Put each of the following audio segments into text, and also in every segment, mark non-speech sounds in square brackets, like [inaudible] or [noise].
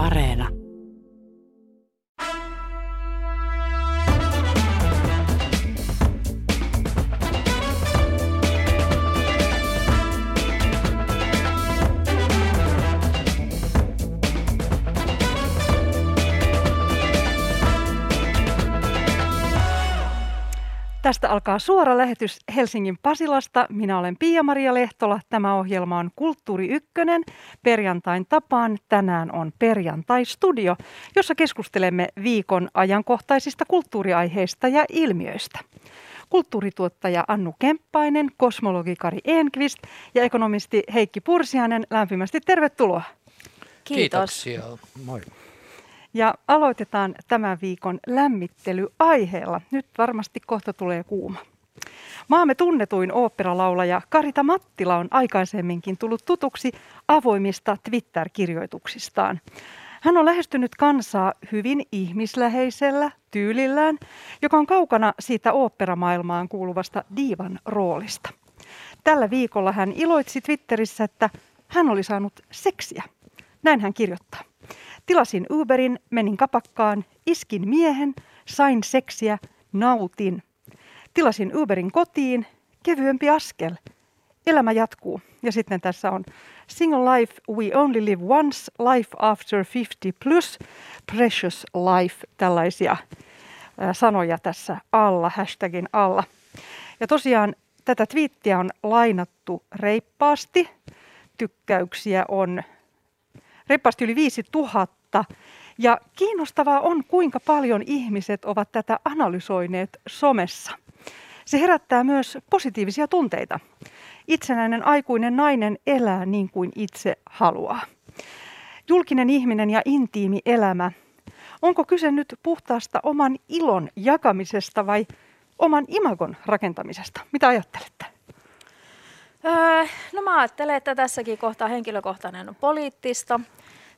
Areena. Alkaa suora lähetys Helsingin Pasilasta. Minä olen Pia-Maria Lehtola. Tämä ohjelma on Kulttuuri Ykkönen. Perjantain tapaan tänään on Perjantai-studio, jossa keskustelemme viikon ajankohtaisista kulttuuriaiheista ja ilmiöistä. Kulttuurituottaja Annu Kemppainen, kosmologi Kari Enqvist ja ekonomisti Heikki Pursiainen, lämpimästi tervetuloa. Kiitos. Kiitoksia. Moi. Ja aloitetaan tämän viikon lämmittelyaiheella. Nyt varmasti kohta tulee kuuma. Maamme tunnetuin oopperalaulaja Karita Mattila on aikaisemminkin tullut tutuksi avoimista Twitter-kirjoituksistaan. Hän on lähestynyt kansaa hyvin ihmisläheisellä tyylillään, joka on kaukana siitä oopperamaailmaan kuuluvasta diivan roolista. Tällä viikolla hän iloitsi Twitterissä, että hän oli saanut seksiä. Näin hän kirjoittaa. Tilasin Uberin, menin kapakkaan, iskin miehen, sain seksiä, nautin. Tilasin Uberin kotiin, kevyempi askel. Elämä jatkuu. Ja sitten tässä on Single Life, We Only Live Once, Life After 50 Plus, Precious Life, tällaisia sanoja tässä alla, hashtagin alla. Ja tosiaan tätä twiittiä on lainattu reippaasti. Tykkäyksiä on reippaasti yli 5000. Ja kiinnostavaa on, kuinka paljon ihmiset ovat tätä analysoineet somessa. Se herättää myös positiivisia tunteita. Itsenäinen aikuinen nainen elää niin kuin itse haluaa. Julkinen ihminen ja intiimi elämä. Onko kyse nyt puhtaasta oman ilon jakamisesta vai oman imagon rakentamisesta? Mitä ajattelette? Öö, no mä ajattelen, että tässäkin kohtaa henkilökohtainen on poliittista.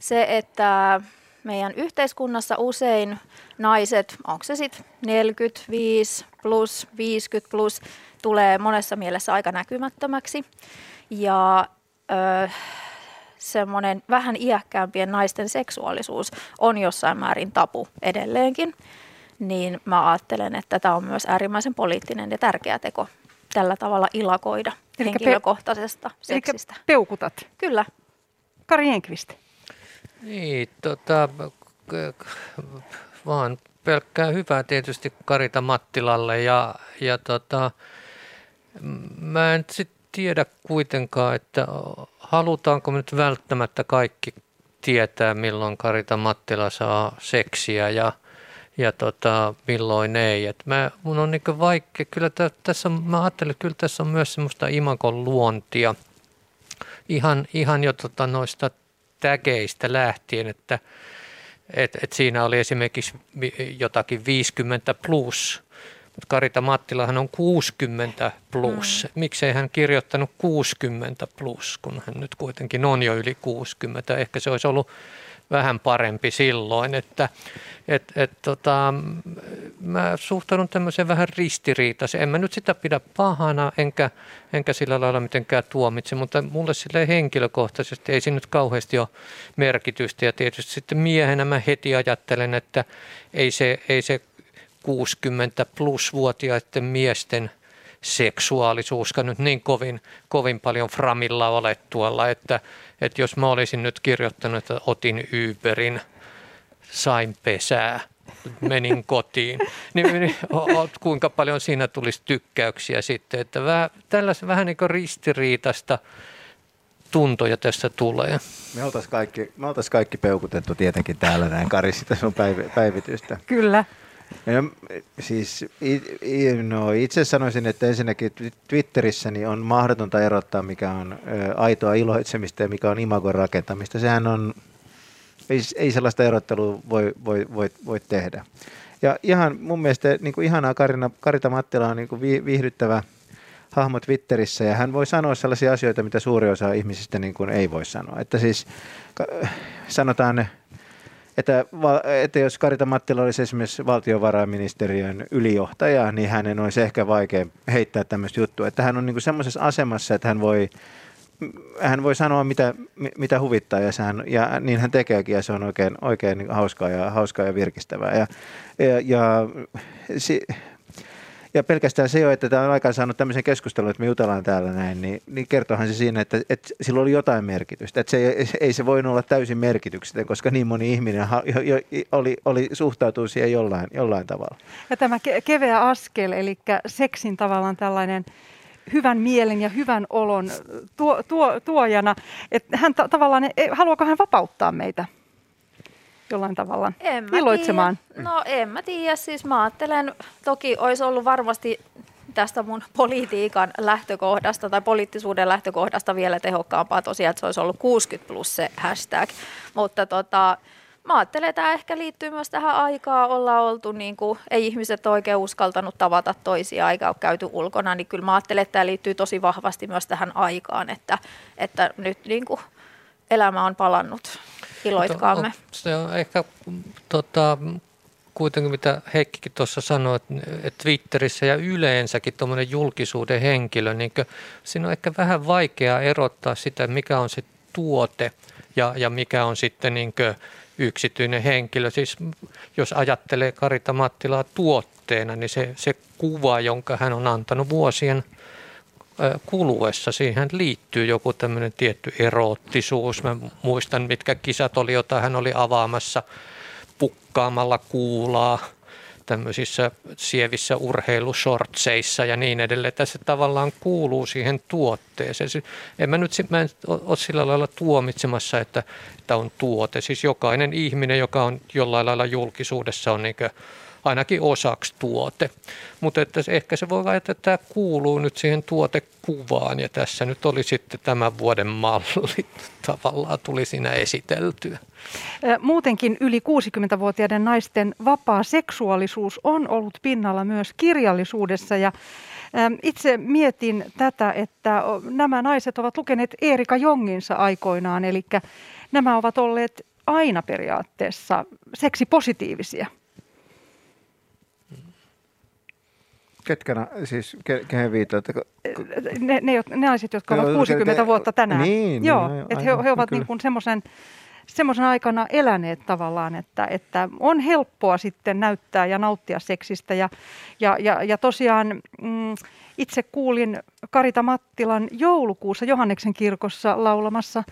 Se, että meidän yhteiskunnassa usein naiset, onko se sitten 45 plus, 50 plus, tulee monessa mielessä aika näkymättömäksi. Ja öö, semmoinen vähän iäkkäämpien naisten seksuaalisuus on jossain määrin tapu edelleenkin. Niin mä ajattelen, että tämä on myös äärimmäisen poliittinen ja tärkeä teko tällä tavalla ilakoida Elikkä henkilökohtaisesta pe- seksistä. Eli peukutat. Kyllä. Kari Enqvist. Niin, tota, vaan pelkkää hyvää tietysti Karita Mattilalle ja, ja tota, mä en sit tiedä kuitenkaan, että halutaanko nyt välttämättä kaikki tietää, milloin Karita Mattila saa seksiä ja, ja tota, milloin ei. Et mä, mun on niin vaikea, kyllä t- tässä mä ajattelen, että kyllä tässä on myös semmoista imakon luontia. Ihan, ihan jo tota noista tägeistä lähtien, että et, et siinä oli esimerkiksi jotakin 50 plus, mutta Karita Mattilahan on 60 plus. Mm. Miksei hän kirjoittanut 60 plus, kun hän nyt kuitenkin on jo yli 60. Ehkä se olisi ollut vähän parempi silloin, että et, et, tota, mä suhtaudun tämmöiseen vähän ristiriitaisen. En mä nyt sitä pidä pahana, enkä, enkä sillä lailla mitenkään tuomitse, mutta mulle sille henkilökohtaisesti ei siinä nyt kauheasti ole merkitystä. Ja tietysti sitten miehenä mä heti ajattelen, että ei se, ei se 60 plus vuotiaiden miesten – seksuaalisuuskaan nyt niin kovin, kovin paljon framilla ole tuolla, että, että jos mä olisin nyt kirjoittanut, että otin Uberin, sain pesää, menin [laughs] kotiin, niin, niin kuinka paljon siinä tulisi tykkäyksiä sitten, että vähän, tällaisen vähän niin kuin ristiriitasta tuntoja tässä tulee. Me oltaisiin kaikki, me oltais kaikki peukutettu tietenkin täällä näin Kari sitä sun päivitystä. Kyllä. No, siis, no, itse sanoisin, että ensinnäkin Twitterissä niin on mahdotonta erottaa, mikä on aitoa iloitsemista ja mikä on imagon rakentamista. Sehän on, ei, ei sellaista erottelua voi, voi, voi, voi tehdä. Ja ihan mun mielestä niin kuin ihanaa Karina, Karita Mattila on niin kuin viihdyttävä hahmo Twitterissä ja hän voi sanoa sellaisia asioita, mitä suuri osa ihmisistä niin kuin ei voi sanoa. Että siis sanotaan että, että jos Karita Mattila olisi esimerkiksi valtiovarainministeriön ylijohtaja, niin hänen olisi ehkä vaikea heittää tämmöistä juttua. Että hän on niin semmoisessa asemassa, että hän voi hän voi sanoa mitä, mitä huvittaa ja, sehän, ja niin hän tekeekin ja se on oikein, oikein hauskaa, ja, hauskaa ja virkistävää. Ja, ja, ja si, ja pelkästään se jo, että tämä on aikaan saanut tämmöisen keskustelun, että me jutellaan täällä näin, niin, niin kertohan se siinä, että, että sillä oli jotain merkitystä. Että se ei, ei se voinut olla täysin merkityksetön, koska niin moni ihminen jo, jo, oli, oli suhtautuu siihen jollain, jollain tavalla. Ja tämä ke- keveä askel, eli seksin tavallaan tällainen hyvän mielen ja hyvän olon tuo, tuo, tuojana, että hän ta- tavallaan, e, haluaako hän vapauttaa meitä jollain tavalla en mä iloitsemaan? Tiedä. No en mä tiedä, siis mä ajattelen, toki olisi ollut varmasti tästä mun politiikan lähtökohdasta tai poliittisuuden lähtökohdasta vielä tehokkaampaa tosiaan, että se olisi ollut 60 plus se hashtag, mutta tota, mä ajattelen, että tämä ehkä liittyy myös tähän aikaan, ollaan oltu, niin kuin, ei ihmiset oikein uskaltanut tavata toisia, eikä ole käyty ulkona, niin kyllä mä ajattelen, että tämä liittyy tosi vahvasti myös tähän aikaan, että, että nyt niin kuin, elämä on palannut iloitkaamme. Mutta se on ehkä tota, kuitenkin, mitä Heikkikin tuossa sanoi, että Twitterissä ja yleensäkin tuommoinen julkisuuden henkilö, niin siinä on ehkä vähän vaikeaa erottaa sitä, mikä on se tuote ja, ja mikä on sitten niin yksityinen henkilö. Siis jos ajattelee Karita Mattilaa tuotteena, niin se, se kuva, jonka hän on antanut vuosien – kuluessa siihen liittyy joku tämmöinen tietty eroottisuus. Mä muistan, mitkä kisat oli, joita hän oli avaamassa pukkaamalla kuulaa tämmöisissä sievissä urheilushortseissa ja niin edelleen. Tässä tavallaan kuuluu siihen tuotteeseen. En mä nyt mä en ole sillä lailla tuomitsemassa, että, että on tuote. Siis jokainen ihminen, joka on jollain lailla julkisuudessa, on niin ainakin osaksi tuote. Mutta että ehkä se voi olla, että tämä kuuluu nyt siihen tuotekuvaan ja tässä nyt oli sitten tämän vuoden malli [laughs] tavallaan tuli siinä esiteltyä. Muutenkin yli 60-vuotiaiden naisten vapaa seksuaalisuus on ollut pinnalla myös kirjallisuudessa ja itse mietin tätä, että nämä naiset ovat lukeneet Erika Jonginsa aikoinaan, eli nämä ovat olleet aina periaatteessa seksipositiivisia. Ketkä, siis ke, kehen viitaat? Ne, ne, ne naiset, jotka ovat 60 vuotta tänään. Niin, Joo, niin, että he, he ovat niin kuin semmoisen semmoisen aikana eläneet tavallaan, että, että on helppoa sitten näyttää ja nauttia seksistä. Ja, ja, ja, ja tosiaan mm, itse kuulin Karita Mattilan joulukuussa Johanneksen kirkossa laulamassa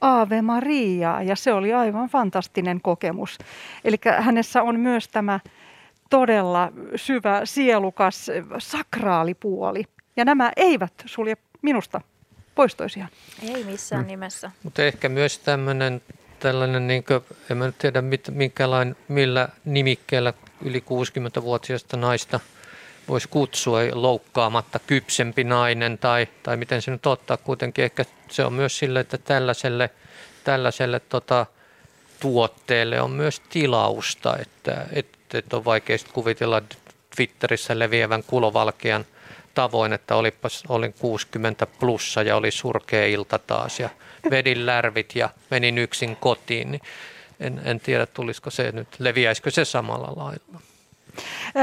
Ave Maria ja se oli aivan fantastinen kokemus. Eli hänessä on myös tämä todella syvä, sielukas, sakraalipuoli. Ja nämä eivät sulje minusta pois toisiaan. Ei missään mm. nimessä. Mutta ehkä myös tämmöinen tällainen, niin kuin, en mä nyt tiedä mit, minkälain, millä nimikkeellä yli 60-vuotiaista naista voisi kutsua loukkaamatta kypsempi nainen tai, tai miten se nyt ottaa kuitenkin. Ehkä se on myös sille, että tällaiselle, tällaiselle tota, tuotteelle on myös tilausta, että, että että on vaikea kuvitella Twitterissä leviävän kulovalkean tavoin, että olipas, olin 60 plussa ja oli surkea ilta taas ja vedin lärvit ja menin yksin kotiin, niin en, en tiedä tulisiko se nyt, leviäisikö se samalla lailla.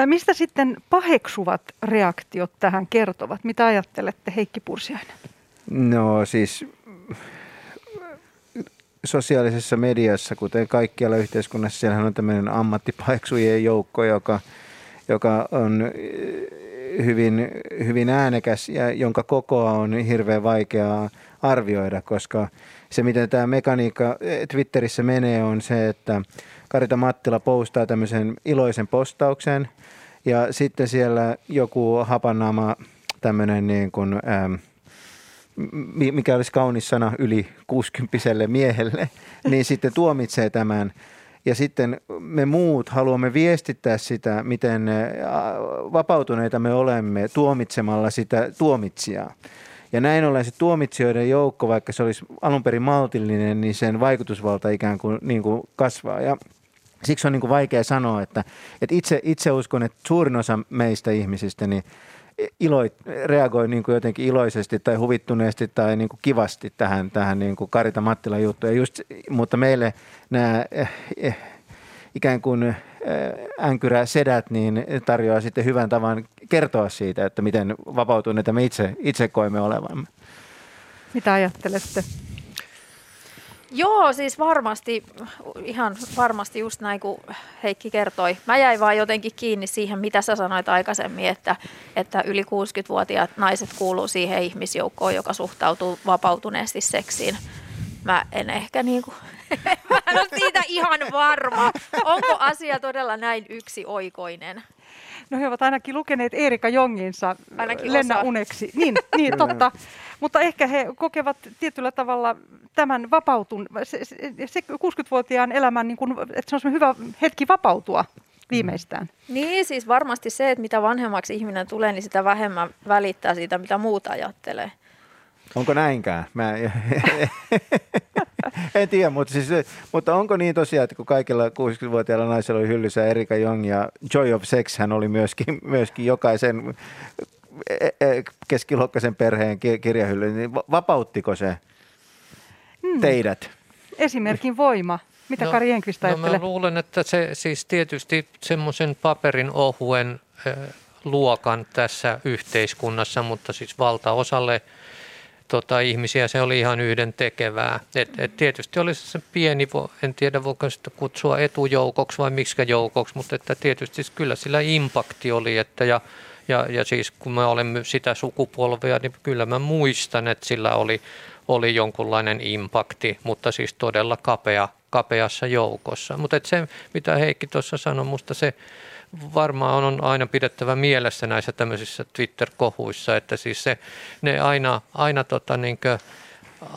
Mistä sitten paheksuvat reaktiot tähän kertovat? Mitä ajattelette Heikki Pursiainen? No siis sosiaalisessa mediassa, kuten kaikkialla yhteiskunnassa, siellä on tämmöinen ammattipaiksujen joukko, joka, joka on eh, hyvin, hyvin äänekäs ja jonka kokoa on hirveän vaikeaa arvioida, koska se, miten tämä mekaniikka eh, Twitterissä menee, on se, että Karita Mattila postaa tämmöisen iloisen postauksen ja sitten siellä joku hapannaama tämmöinen niin kuin, ähm, mikä olisi kaunis sana yli 60 miehelle, [laughs] niin sitten tuomitsee tämän. Ja sitten me muut haluamme viestittää sitä, miten vapautuneita me olemme tuomitsemalla sitä tuomitsijaa. Ja näin ollen se tuomitsijoiden joukko, vaikka se olisi alun perin maltillinen, niin sen vaikutusvalta ikään kuin, niin kuin kasvaa. Ja siksi on niin kuin vaikea sanoa, että, että itse, itse uskon, että suurin osa meistä ihmisistä niin ilo, reagoi niin kuin jotenkin iloisesti tai huvittuneesti tai niin kuin kivasti tähän, tähän niin kuin Karita Mattilan juttuun. Just, mutta meille nämä eh, eh, ikään kuin eh, änkyrä sedät niin tarjoaa sitten hyvän tavan kertoa siitä, että miten vapautuneita me itse, itse koemme olevamme. Mitä ajattelette? Joo, siis varmasti, ihan varmasti just näin kuin Heikki kertoi. Mä jäin vaan jotenkin kiinni siihen, mitä sä sanoit aikaisemmin, että, että yli 60-vuotiaat naiset kuuluu siihen ihmisjoukkoon, joka suhtautuu vapautuneesti seksiin. Mä en ehkä niin kuin, [laughs] mä en ole siitä ihan varma. Onko asia todella näin yksioikoinen? No he ovat ainakin lukeneet Erika Jonginsa Ainakin Lenna osa. Uneksi. Niin, niin totta. Mutta ehkä he kokevat tietyllä tavalla tämän vapautun, se, se, se 60-vuotiaan elämän, niin kuin, että se on hyvä hetki vapautua viimeistään. Niin, siis varmasti se, että mitä vanhemmaksi ihminen tulee, niin sitä vähemmän välittää siitä, mitä muuta ajattelee. Onko näinkään? Mä [laughs] [laughs] en tiedä, mutta, siis, mutta onko niin tosiaan, että kun kaikilla 60-vuotiailla naisilla oli hyllyssä Erika Jong ja Joy of Sex, hän oli myöskin, [laughs] myöskin jokaisen e- e- keskiluokkaisen perheen ki- kirjahylly, niin va- vapauttiko se Hmm. teidät? Esimerkin voima. Mitä Kari Enqvist no mä luulen, että se siis tietysti semmoisen paperin ohuen ö, luokan tässä yhteiskunnassa, mutta siis valtaosalle tota, ihmisiä se oli ihan yhden tekevää. Et, et tietysti oli se pieni, en tiedä voiko sitä kutsua etujoukoksi vai miksi joukoksi, mutta että tietysti kyllä sillä impakti oli, että ja, ja, ja siis kun mä olen sitä sukupolvea, niin kyllä mä muistan, että sillä oli, oli jonkunlainen impakti, mutta siis todella kapea, kapeassa joukossa. Mutta se, mitä Heikki tuossa sanoi, musta se varmaan on aina pidettävä mielessä näissä tämmöisissä Twitter-kohuissa, että siis se, ne aina, aina tota niinkö,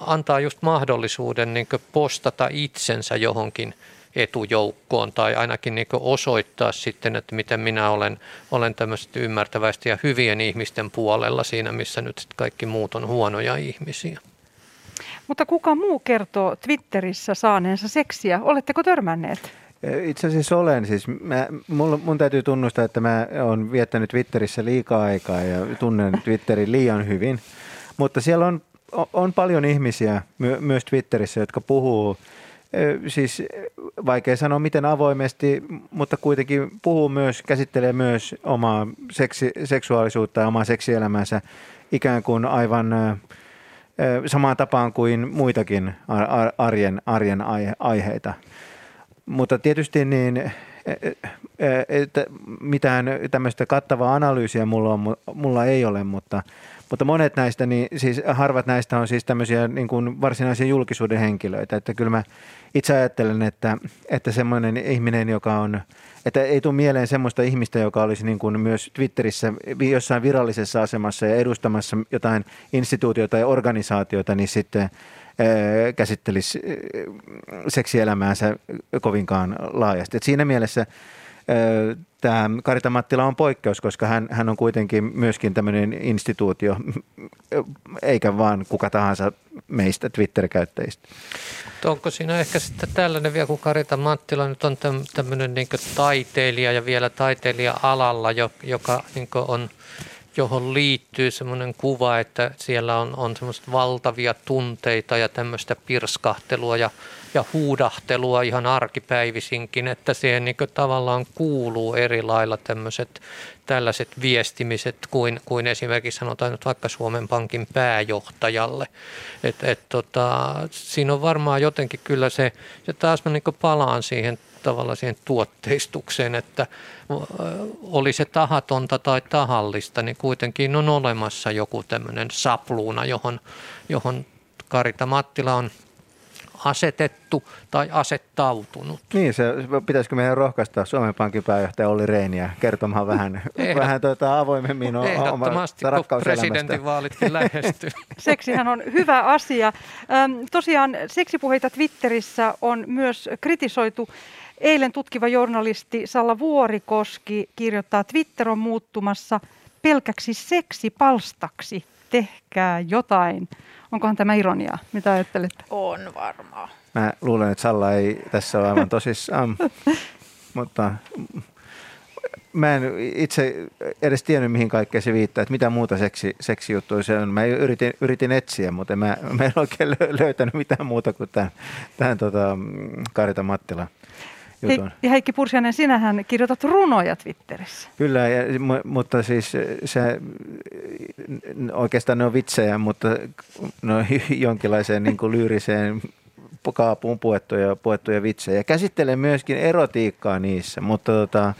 antaa just mahdollisuuden niinkö postata itsensä johonkin etujoukkoon tai ainakin niin osoittaa sitten, että miten minä olen, olen tämmöistä ymmärtävästi ja hyvien ihmisten puolella siinä, missä nyt kaikki muut on huonoja ihmisiä. Mutta kuka muu kertoo Twitterissä saaneensa seksiä? Oletteko törmänneet? Itse asiassa olen. Siis mä, mun, mun täytyy tunnustaa, että mä olen viettänyt Twitterissä liikaa aikaa ja tunnen Twitterin liian hyvin. Mutta siellä on, on paljon ihmisiä my, myös Twitterissä, jotka puhuu, siis vaikea sanoa miten avoimesti, mutta kuitenkin puhuu myös, käsittelee myös omaa seksi, seksuaalisuutta ja omaa seksielämäänsä ikään kuin aivan samaan tapaan kuin muitakin ar- ar- arjen, arjen aihe, aiheita. Mutta tietysti niin, e- e- että mitään tämmöistä kattavaa analyysiä mulla, on, mu- mulla ei ole, mutta, mutta monet näistä, niin siis harvat näistä on siis tämmöisiä niin kuin varsinaisia julkisuuden henkilöitä. Että kyllä mä itse ajattelen, että, että semmoinen ihminen, joka on, että ei tule mieleen semmoista ihmistä, joka olisi niin kuin myös Twitterissä jossain virallisessa asemassa ja edustamassa jotain instituutiota ja organisaatiota, niin sitten käsittelisi ö, seksielämäänsä kovinkaan laajasti. Et siinä mielessä ö, tämä Karita Mattila on poikkeus, koska hän, hän on kuitenkin myöskin tämmöinen instituutio, eikä vaan kuka tahansa meistä Twitter-käyttäjistä. Onko siinä ehkä sitten tällainen vielä, kun Karita Mattila nyt on täm, tämmöinen niin taiteilija ja vielä taiteilija-alalla, jo- joka niin on, johon liittyy semmoinen kuva, että siellä on, on semmoista valtavia tunteita ja tämmöistä pirskahtelua ja, ja huudahtelua ihan arkipäivisinkin, että siihen niin tavallaan kuuluu eri lailla tämmöiset tällaiset viestimiset kuin, kuin esimerkiksi sanotaan nyt vaikka Suomen Pankin pääjohtajalle. Et, et tota, siinä on varmaan jotenkin kyllä se, ja taas mä niin palaan siihen tavallaan siihen tuotteistukseen, että oli se tahatonta tai tahallista, niin kuitenkin on olemassa joku tämmöinen sapluuna, johon, johon Karita Mattila on asetettu tai asettautunut. Niin, se, pitäisikö meidän rohkaista Suomen Pankin pääjohtaja Olli Reiniä kertomaan vähän, Ehdot- vähän tuota, avoimemmin o- Ehdottomasti, kun rakkauselämästä? presidentinvaalitkin lähestyy. [laughs] Seksihän on hyvä asia. Öm, tosiaan seksipuheita Twitterissä on myös kritisoitu. Eilen tutkiva journalisti Salla Vuorikoski kirjoittaa, Twitter on muuttumassa pelkäksi seksipalstaksi. Tehkää jotain. Onkohan tämä ironiaa? Mitä ajattelette? On varmaan. Mä luulen, että Salla ei tässä ole aivan [laughs] tosissaan, mutta mä en itse edes tiennyt, mihin kaikkeen se viittaa, että mitä muuta seksi, seksijuttuja se on. Mä yritin, yritin etsiä, mutta mä, [laughs] mä en oikein lö- löytänyt mitään muuta kuin tämän, tämän tota, Karita Mattila jutun. Ja Heikki Pursianen, sinähän kirjoitat runoja Twitterissä. Kyllä, ja, mutta siis se, oikeastaan ne on vitsejä, mutta ne on [laughs] jonkinlaiseen niin kuin lyyriseen kaapuun puettuja, puettuja vitsejä. Käsittelen myöskin erotiikkaa niissä, mutta, tota,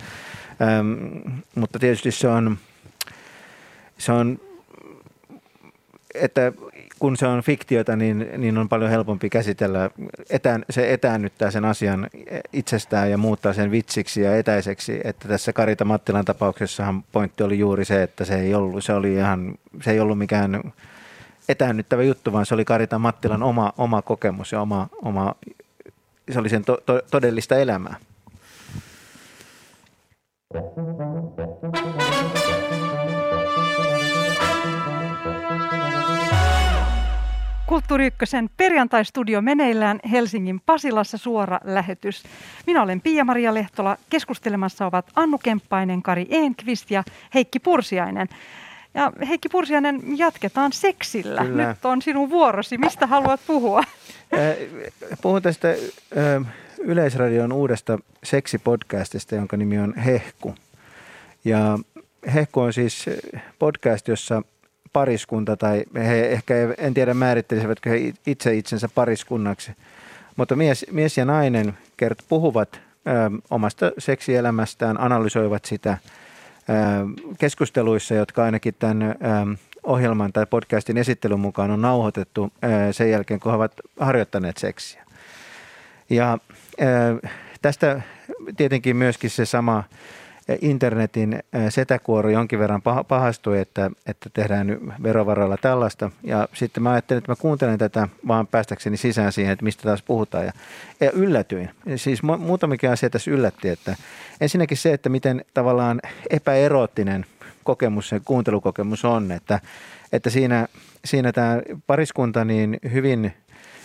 äm, mutta tietysti se on, se on, että kun se on fiktiota, niin, niin on paljon helpompi käsitellä. Etään, se etäännyttää sen asian itsestään ja muuttaa sen vitsiksi ja etäiseksi. Että tässä Karita Mattilan tapauksessahan pointti oli juuri se, että se ei ollut, se oli ihan, se ei ollut mikään etäännyttävä juttu, vaan se oli Karita Mattilan oma, oma kokemus ja oma, oma, se oli sen to, to, todellista elämää. Kulttuuri Ykkösen perjantaistudio meneillään Helsingin Pasilassa suora lähetys. Minä olen Pia-Maria Lehtola. Keskustelemassa ovat Annu Kemppainen, Kari Enqvist ja Heikki Pursiainen. Ja Heikki Pursiainen, jatketaan seksillä. Kyllä. Nyt on sinun vuorosi. Mistä haluat puhua? Puhun tästä Yleisradion uudesta seksipodcastista, jonka nimi on Hehku. Ja Hehku on siis podcast, jossa pariskunta tai he ehkä en tiedä määrittelisivätkö he itse itsensä pariskunnaksi, mutta mies, mies ja nainen kert, puhuvat ö, omasta seksielämästään, analysoivat sitä ö, keskusteluissa, jotka ainakin tämän ö, ohjelman tai podcastin esittelyn mukaan on nauhoitettu ö, sen jälkeen, kun he ovat harjoittaneet seksiä. Ja ö, tästä tietenkin myöskin se sama internetin setäkuoro jonkin verran pahastui, että, että tehdään verovaralla tällaista. Ja sitten mä ajattelin, että mä kuuntelen tätä vaan päästäkseni sisään siihen, että mistä taas puhutaan. Ja, ja yllätyin. Siis muutamikin asia tässä yllätti, että ensinnäkin se, että miten tavallaan epäeroottinen kokemus, se kuuntelukokemus on, että, että siinä, siinä tämä pariskunta niin hyvin –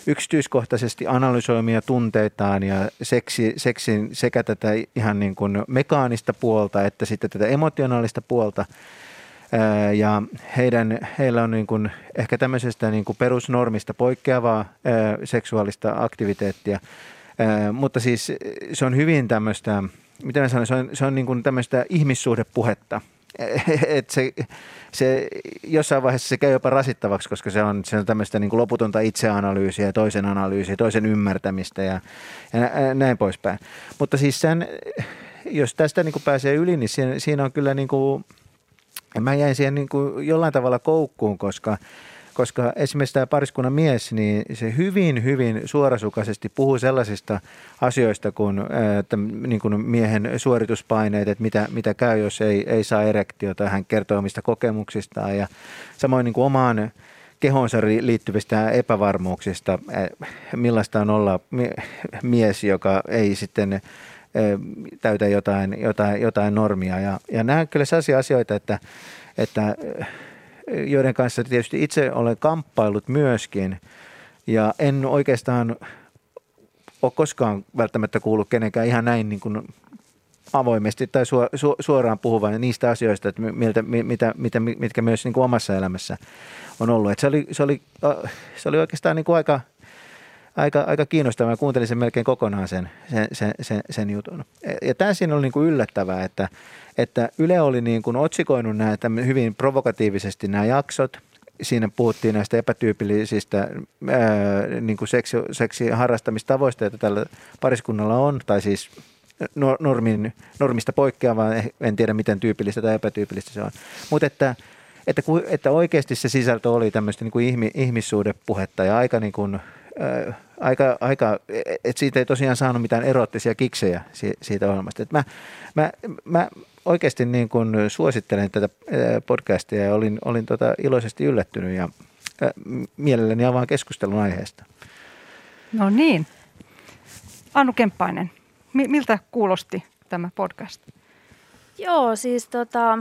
yksityiskohtaisesti analysoimia tunteitaan ja seksi, seksin sekä tätä ihan niin kuin mekaanista puolta että sitten tätä emotionaalista puolta. Ja heidän, heillä on niin kuin ehkä tämmöisestä niin kuin perusnormista poikkeavaa seksuaalista aktiviteettia, mutta siis se on hyvin tämmöistä, mitä mä sanon, se on, se on niin kuin tämmöistä ihmissuhdepuhetta – [laughs] että se, se, jossain vaiheessa se käy jopa rasittavaksi, koska se on, se on tämmöistä niin kuin loputonta itseanalyysiä, toisen analyysiä, toisen ymmärtämistä ja, ja näin poispäin. Mutta siis sen, jos tästä niin kuin pääsee yli, niin siinä, siinä on kyllä niin kuin, mä jäin siihen niin kuin jollain tavalla koukkuun, koska – koska esimerkiksi tämä pariskunnan mies, niin se hyvin, hyvin suorasukaisesti puhuu sellaisista asioista kuin, että, niin kuin miehen suorituspaineet, että mitä, mitä käy, jos ei, ei saa erektiota. Hän kertoo omista kokemuksistaan ja samoin niin kuin omaan kehonsa liittyvistä epävarmuuksista, millaista on olla mies, joka ei sitten täytä jotain, jotain, jotain normia. Ja, ja nämä on kyllä sellaisia asioita, että, että joiden kanssa tietysti itse olen kamppailut myöskin. Ja en oikeastaan ole koskaan välttämättä kuullut kenenkään ihan näin niin kuin avoimesti tai suoraan puhuvan niistä asioista, että miltä, mitä, mitä, mitkä myös niin kuin omassa elämässä on ollut. Että se, oli, se, oli, se oli oikeastaan niin kuin aika, aika, aika kiinnostavaa. Mä kuuntelin sen melkein kokonaan sen, sen, sen, sen, sen jutun. Ja tämä siinä oli niin kuin yllättävää, että – että Yle oli niin kuin otsikoinut näitä hyvin provokatiivisesti nämä jaksot. Siinä puhuttiin näistä epätyypillisistä ää, niin kuin seksi, seksi harrastamistavoista, joita tällä pariskunnalla on, tai siis normin, normista poikkeavaa, eh, en tiedä miten tyypillistä tai epätyypillistä se on. Mutta että, että, että oikeasti se sisältö oli tämmöistä niin kuin ihmi, ihmissuudepuhetta ja aika niin kuin, ää, aika, aika että siitä ei tosiaan saanut mitään erottisia kiksejä siitä ohjelmasta. Että mä, mä, mä oikeasti niin kuin suosittelen tätä podcastia ja olin, olin tota iloisesti yllättynyt ja mielelläni avaan keskustelun aiheesta. No niin. Annu Kemppainen, miltä kuulosti tämä podcast? Joo, siis tota,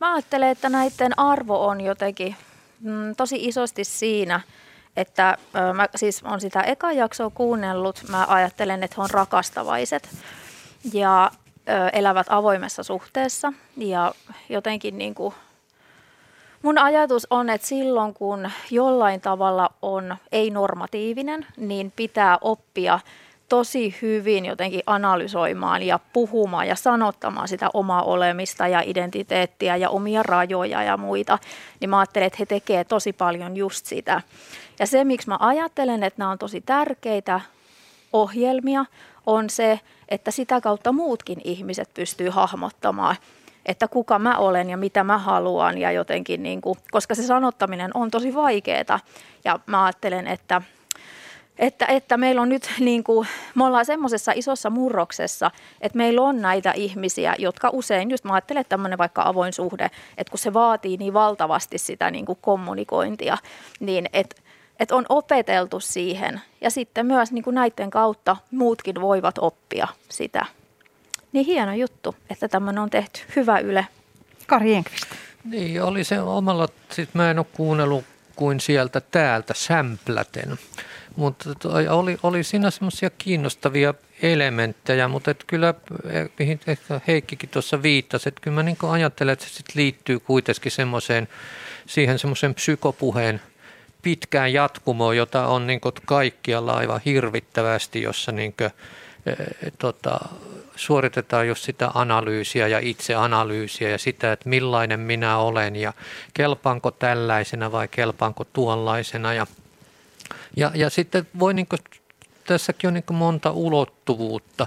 mä ajattelen, että näiden arvo on jotenkin mm, tosi isosti siinä, että mä siis on sitä eka jaksoa kuunnellut, mä ajattelen, että he on rakastavaiset. Ja elävät avoimessa suhteessa ja jotenkin niin kuin mun ajatus on, että silloin kun jollain tavalla on ei-normatiivinen, niin pitää oppia tosi hyvin jotenkin analysoimaan ja puhumaan ja sanottamaan sitä omaa olemista ja identiteettiä ja omia rajoja ja muita, niin mä ajattelen, että he tekevät tosi paljon just sitä. Ja se, miksi mä ajattelen, että nämä on tosi tärkeitä ohjelmia, on se, että sitä kautta muutkin ihmiset pystyy hahmottamaan, että kuka mä olen ja mitä mä haluan ja jotenkin, niin kuin, koska se sanottaminen on tosi vaikeaa ja mä ajattelen, että että, että meillä on nyt, niin kuin, me ollaan semmoisessa isossa murroksessa, että meillä on näitä ihmisiä, jotka usein, just mä ajattelen, että tämmöinen vaikka avoin suhde, että kun se vaatii niin valtavasti sitä niin kuin kommunikointia, niin että että on opeteltu siihen ja sitten myös niin kuin näiden kautta muutkin voivat oppia sitä. Niin hieno juttu, että tämmöinen on tehty. Hyvä Yle. Kari Enqvist. Niin, oli se omalla, sit mä en ole kuunnellut kuin sieltä täältä sämpläten. Mutta oli, oli siinä semmoisia kiinnostavia elementtejä, mutta et kyllä, eh, mihin ehkä Heikkikin tuossa viittasi, että kyllä mä niin ajattelen, että se sit liittyy kuitenkin semmoiseen, siihen semmoiseen psykopuheen pitkään jatkumoon, jota on niin kaikkialla aivan hirvittävästi, jossa niin kuin, e, tota, suoritetaan just sitä analyysiä ja itseanalyysiä ja sitä, että millainen minä olen ja kelpaanko tällaisena vai kelpaanko tuollaisena. Ja, ja, ja sitten voi niin kuin, tässäkin on niin monta ulottuvuutta.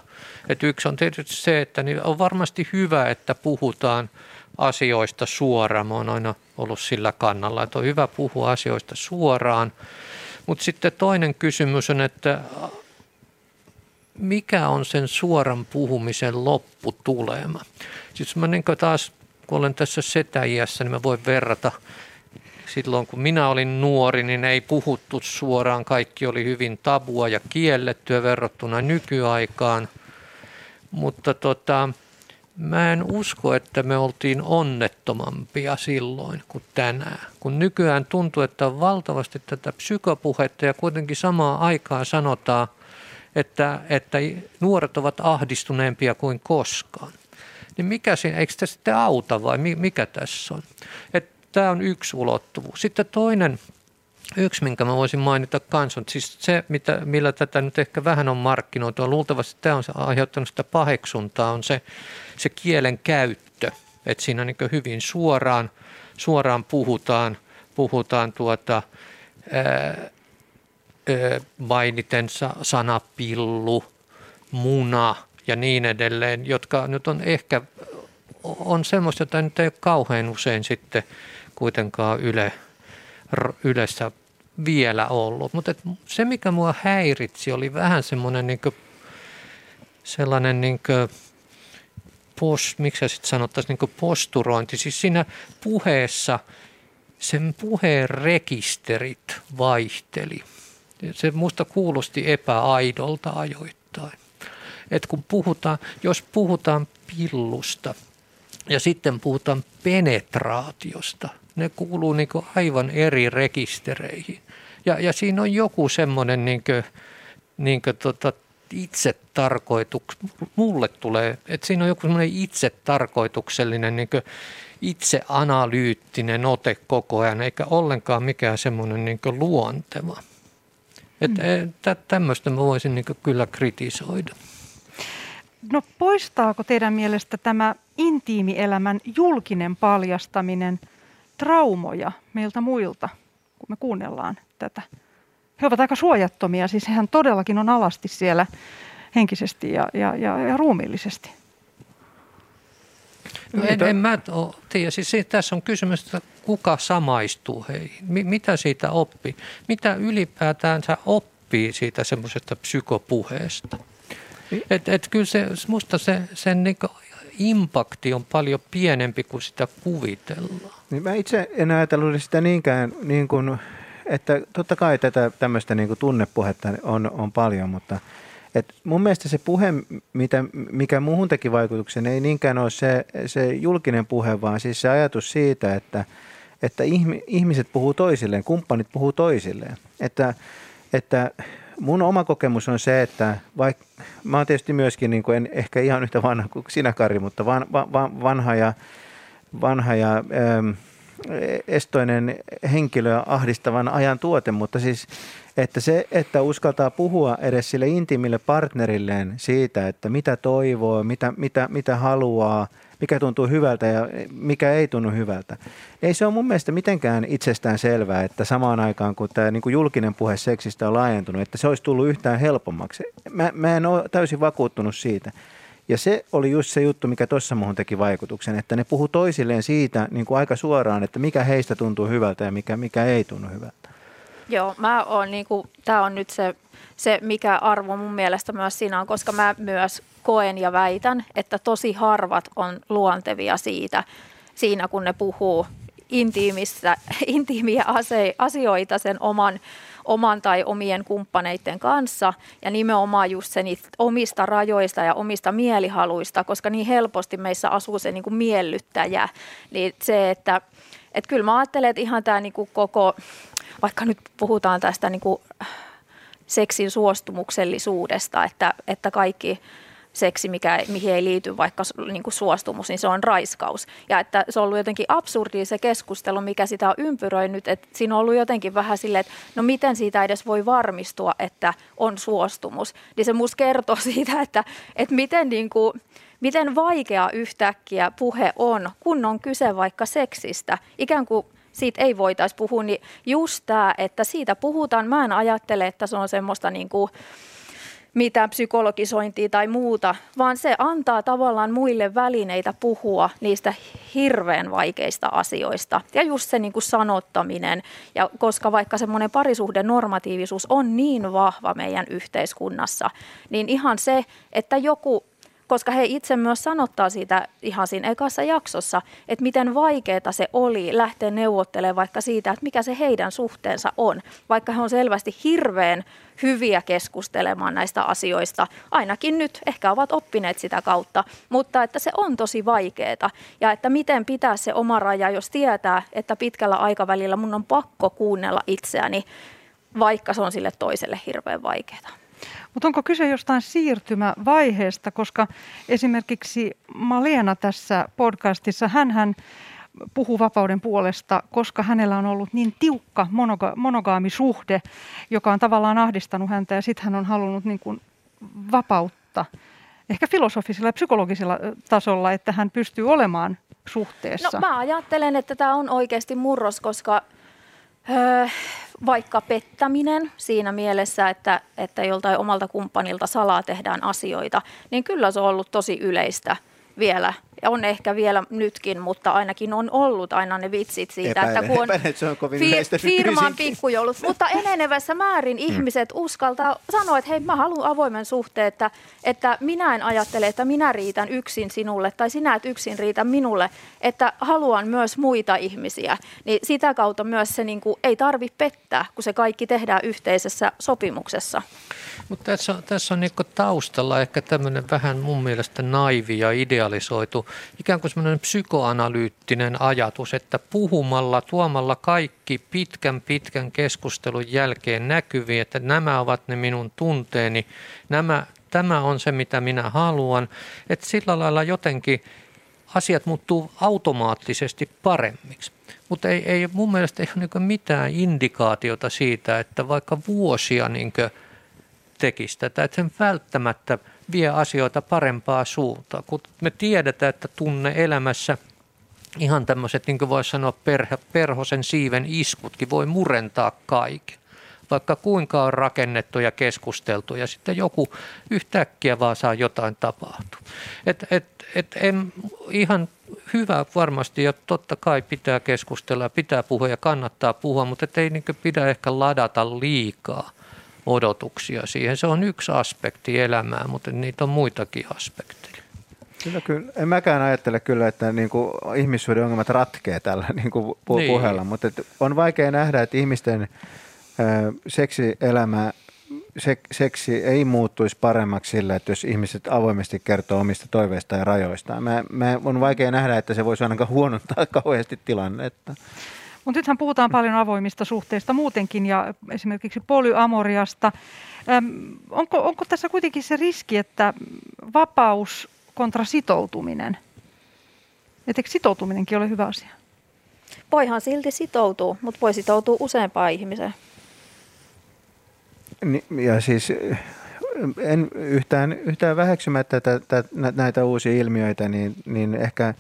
Et yksi on tietysti se, että niin on varmasti hyvä, että puhutaan asioista suoraan. Mä oon aina ollut sillä kannalla, että on hyvä puhua asioista suoraan. Mutta sitten toinen kysymys on, että mikä on sen suoran puhumisen lopputulema? Siis mä niin taas, kun olen tässä setäiässä, niin mä voin verrata silloin kun minä olin nuori, niin ei puhuttu suoraan. Kaikki oli hyvin tabua ja kiellettyä verrattuna nykyaikaan. Mutta tota, mä en usko, että me oltiin onnettomampia silloin kuin tänään. Kun nykyään tuntuu, että on valtavasti tätä psykopuhetta ja kuitenkin samaan aikaan sanotaan, että, että nuoret ovat ahdistuneempia kuin koskaan. Niin mikä siinä, eikö sitä sitten auta vai mikä tässä on? Tämä on yksi ulottuvuus. Sitten toinen Yksi, minkä mä voisin mainita kanssa, on siis se, mitä, millä tätä nyt ehkä vähän on markkinoitu, luultavasti tämä on aiheuttanut sitä paheksuntaa, on se, se kielen käyttö. Että siinä niin hyvin suoraan, suoraan puhutaan, puhutaan tuota, ää, ää, mainiten sana pillu, muna ja niin edelleen, jotka nyt on ehkä on semmoista, jota nyt ei ole kauhean usein sitten kuitenkaan yle, yleensä vielä ollut. Mutta se, mikä mua häiritsi, oli vähän semmoinen niin sellainen niin post, miksi sitten sanottaisiin niin posturointi. Siis siinä puheessa sen puheen rekisterit vaihteli. Se musta kuulosti epäaidolta ajoittain. Et kun puhutaan, jos puhutaan pillusta ja sitten puhutaan penetraatiosta – ne kuuluu niin aivan eri rekistereihin. Ja, ja siinä on joku semmoinen niin kuin, niin kuin tota, itse tarkoituks, mulle tulee, että siinä on joku semmoinen itse tarkoituksellinen, niin itse analyyttinen ote koko ajan, eikä ollenkaan mikään semmoinen niin luonteva. Että mm. tämmöistä mä voisin niin kyllä kritisoida. No poistaako teidän mielestä tämä intiimielämän julkinen paljastaminen – traumoja meiltä muilta, kun me kuunnellaan tätä. He ovat aika suojattomia, siis hehän todellakin on alasti siellä henkisesti ja, ja, ja, ja ruumiillisesti. No en, en mä tiedä. Siis tässä on kysymys, että kuka samaistuu heihin? Mitä siitä oppii? Mitä ylipäätään oppii siitä semmoisesta psykopuheesta? Et, et kyllä se, musta se, sen niin impakti on paljon pienempi kuin sitä kuvitellaan. Niin mä itse en ajatellut sitä niinkään, niin kuin, että totta kai tätä tämmöistä niin tunnepuhetta on, on paljon, mutta et mun mielestä se puhe, mitä, mikä muuhun teki vaikutuksen, ei niinkään ole se, se julkinen puhe, vaan siis se ajatus siitä, että, että ihmiset puhuu toisilleen, kumppanit puhuu toisilleen. Että, että mun oma kokemus on se, että vaikka mä oon tietysti myöskin niin kuin en ehkä ihan yhtä vanha kuin sinä Kari, mutta van, van, vanha ja, vanha ja ähm, estoinen henkilö ahdistavan ajan tuote, mutta siis että se, että uskaltaa puhua edes sille intiimille partnerilleen siitä, että mitä toivoo, mitä, mitä, mitä haluaa, mikä tuntuu hyvältä ja mikä ei tunnu hyvältä. Ei se ole mun mielestä mitenkään itsestään selvää, että samaan aikaan kun tämä niin kuin julkinen puhe seksistä on laajentunut, että se olisi tullut yhtään helpommaksi. Mä, mä en ole täysin vakuuttunut siitä. Ja se oli just se juttu, mikä tuossa muuhun teki vaikutuksen, että ne puhu toisilleen siitä niin kuin aika suoraan, että mikä heistä tuntuu hyvältä ja mikä, mikä ei tunnu hyvältä. Joo, mä oon niinku, tää on nyt se, se, mikä arvo mun mielestä myös siinä on, koska mä myös koen ja väitän, että tosi harvat on luontevia siitä, siinä kun ne puhuu intiimistä, [laughs] intiimiä asioita sen oman, oman tai omien kumppaneiden kanssa ja nimenomaan just sen omista rajoista ja omista mielihaluista, koska niin helposti meissä asuu se niin kuin miellyttäjä. Niin se, että et kyllä mä ajattelen, että ihan tämä niin koko, vaikka nyt puhutaan tästä niin kuin seksin suostumuksellisuudesta, että, että kaikki seksi, mikä, mihin ei liity vaikka niin kuin suostumus, niin se on raiskaus. Ja että se on ollut jotenkin absurdi se keskustelu, mikä sitä on ympyröinyt, että siinä on ollut jotenkin vähän silleen, että no miten siitä edes voi varmistua, että on suostumus. Niin se musta kertoo [laughs] siitä, että, että miten niin kuin, miten vaikea yhtäkkiä puhe on, kun on kyse vaikka seksistä. Ikään kuin siitä ei voitaisi puhua, niin just tämä, että siitä puhutaan, mä en ajattele, että se on semmoista niin kuin, mitään psykologisointia tai muuta, vaan se antaa tavallaan muille välineitä puhua niistä hirveän vaikeista asioista. Ja just se niin kuin sanottaminen, ja koska vaikka semmoinen parisuhden normatiivisuus on niin vahva meidän yhteiskunnassa, niin ihan se, että joku koska he itse myös sanottaa siitä ihan siinä ekassa jaksossa, että miten vaikeaa se oli lähteä neuvottelemaan vaikka siitä, että mikä se heidän suhteensa on, vaikka he on selvästi hirveän hyviä keskustelemaan näistä asioista. Ainakin nyt ehkä ovat oppineet sitä kautta, mutta että se on tosi vaikeaa ja että miten pitää se oma raja, jos tietää, että pitkällä aikavälillä mun on pakko kuunnella itseäni, vaikka se on sille toiselle hirveän vaikeaa. Mutta onko kyse jostain siirtymävaiheesta, koska esimerkiksi Malena tässä podcastissa, hän puhuu vapauden puolesta, koska hänellä on ollut niin tiukka monoga- monogaamisuhde, joka on tavallaan ahdistanut häntä ja sitten hän on halunnut niin kuin vapautta ehkä filosofisella ja psykologisella tasolla, että hän pystyy olemaan suhteessa. No mä ajattelen, että tämä on oikeasti murros, koska öö, vaikka pettäminen siinä mielessä, että, että joltain omalta kumppanilta salaa tehdään asioita, niin kyllä se on ollut tosi yleistä vielä ja on ehkä vielä nytkin, mutta ainakin on ollut aina ne vitsit siitä, epäilen, että kun on epäilen, se on kovin fir- firman pikkujoulut, mutta enenevässä määrin mm. ihmiset uskaltaa sanoa, että hei mä haluan avoimen suhteen, että, että minä en ajattele, että minä riitän yksin sinulle tai sinä et yksin riitä minulle, että haluan myös muita ihmisiä, niin sitä kautta myös se niin kuin, ei tarvi pettää, kun se kaikki tehdään yhteisessä sopimuksessa. Mutta tässä on, tässä on niin taustalla ehkä tämmöinen vähän mun mielestä naivi ja idealisoitu ikään kuin semmoinen psykoanalyyttinen ajatus, että puhumalla, tuomalla kaikki pitkän pitkän keskustelun jälkeen näkyviin, että nämä ovat ne minun tunteeni, nämä, tämä on se mitä minä haluan, että sillä lailla jotenkin asiat muuttuu automaattisesti paremmiksi. Mutta ei, ei mun mielestä ei ole niin mitään indikaatiota siitä, että vaikka vuosia niin tekisi tätä, että sen välttämättä – vie asioita parempaa suuntaan. Kun me tiedetään, että tunne elämässä ihan tämmöiset, niin kuin voisi sanoa, perhe, perhosen siiven iskutkin voi murentaa kaiken. Vaikka kuinka on rakennettu ja keskusteltu ja sitten joku yhtäkkiä vaan saa jotain tapahtua. Et, et, et en, ihan hyvä varmasti ja totta kai pitää keskustella ja pitää puhua ja kannattaa puhua, mutta ei niin pidä ehkä ladata liikaa – odotuksia siihen. Se on yksi aspekti elämää, mutta niitä on muitakin aspekteja. Kyllä, kyllä. En mäkään ajattele kyllä, että niin kuin ihmissuuden ongelmat ratkee tällä niin kuin pu- niin. puheella, mutta on vaikea nähdä, että ihmisten ö, seksielämä, se, seksi ei muuttuisi paremmaksi sillä, että jos ihmiset avoimesti kertoo omista toiveista ja rajoistaan. Mä, mä, on vaikea nähdä, että se voisi ainakaan huonontaa [laughs] kauheasti tilannetta. Mutta nythän puhutaan paljon avoimista suhteista muutenkin ja esimerkiksi polyamoriasta. Öm, onko, onko tässä kuitenkin se riski, että vapaus kontra sitoutuminen, etteikö sitoutuminenkin ole hyvä asia? Voihan silti sitoutua, mutta voi sitoutua useampaan ihmiseen. Ja siis en yhtään, yhtään väheksymättä tätä, näitä uusia ilmiöitä, niin, niin ehkä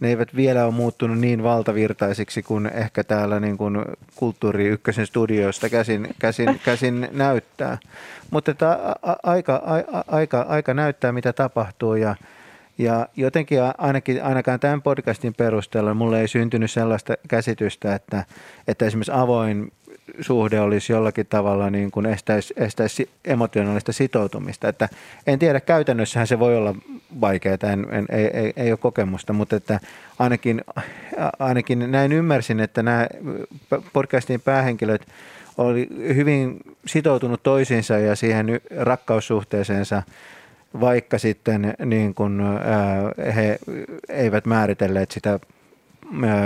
ne eivät vielä ole muuttunut niin valtavirtaisiksi kuin ehkä täällä niin kuin Kulttuuri Ykkösen studioista käsin, käsin, [laughs] käsin näyttää. Mutta että aika, aika, aika näyttää, mitä tapahtuu ja, ja jotenkin ainakin, ainakaan tämän podcastin perusteella mulle ei syntynyt sellaista käsitystä, että, että esimerkiksi avoin suhde olisi jollakin tavalla niin kuin estäisi, estäisi emotionaalista sitoutumista. Että en tiedä, käytännössähän se voi olla vaikeaa, en, en, ei, ei, ei ole kokemusta, mutta että ainakin, ainakin näin ymmärsin, että nämä podcastin päähenkilöt oli hyvin sitoutunut toisiinsa ja siihen rakkaussuhteeseensa, vaikka sitten niin kuin, ää, he eivät määritelleet sitä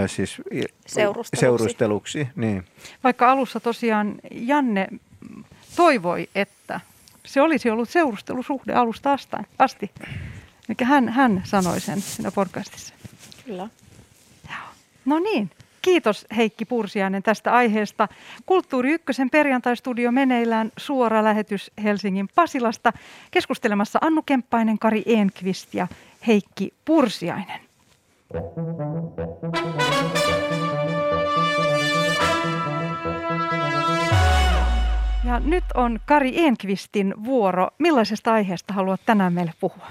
siis seurusteluksi. seurusteluksi niin. Vaikka alussa tosiaan Janne toivoi, että se olisi ollut seurustelusuhde alusta asti. Mikä hän, hän sanoi sen siinä podcastissa. Kyllä. No niin, kiitos Heikki Pursiainen tästä aiheesta. Kulttuuri Ykkösen perjantaistudio meneillään suora lähetys Helsingin Pasilasta. Keskustelemassa Annu Kemppainen, Kari Enqvist ja Heikki Pursiainen. Ja nyt on Kari Enqvistin vuoro. Millaisesta aiheesta haluat tänään meille puhua?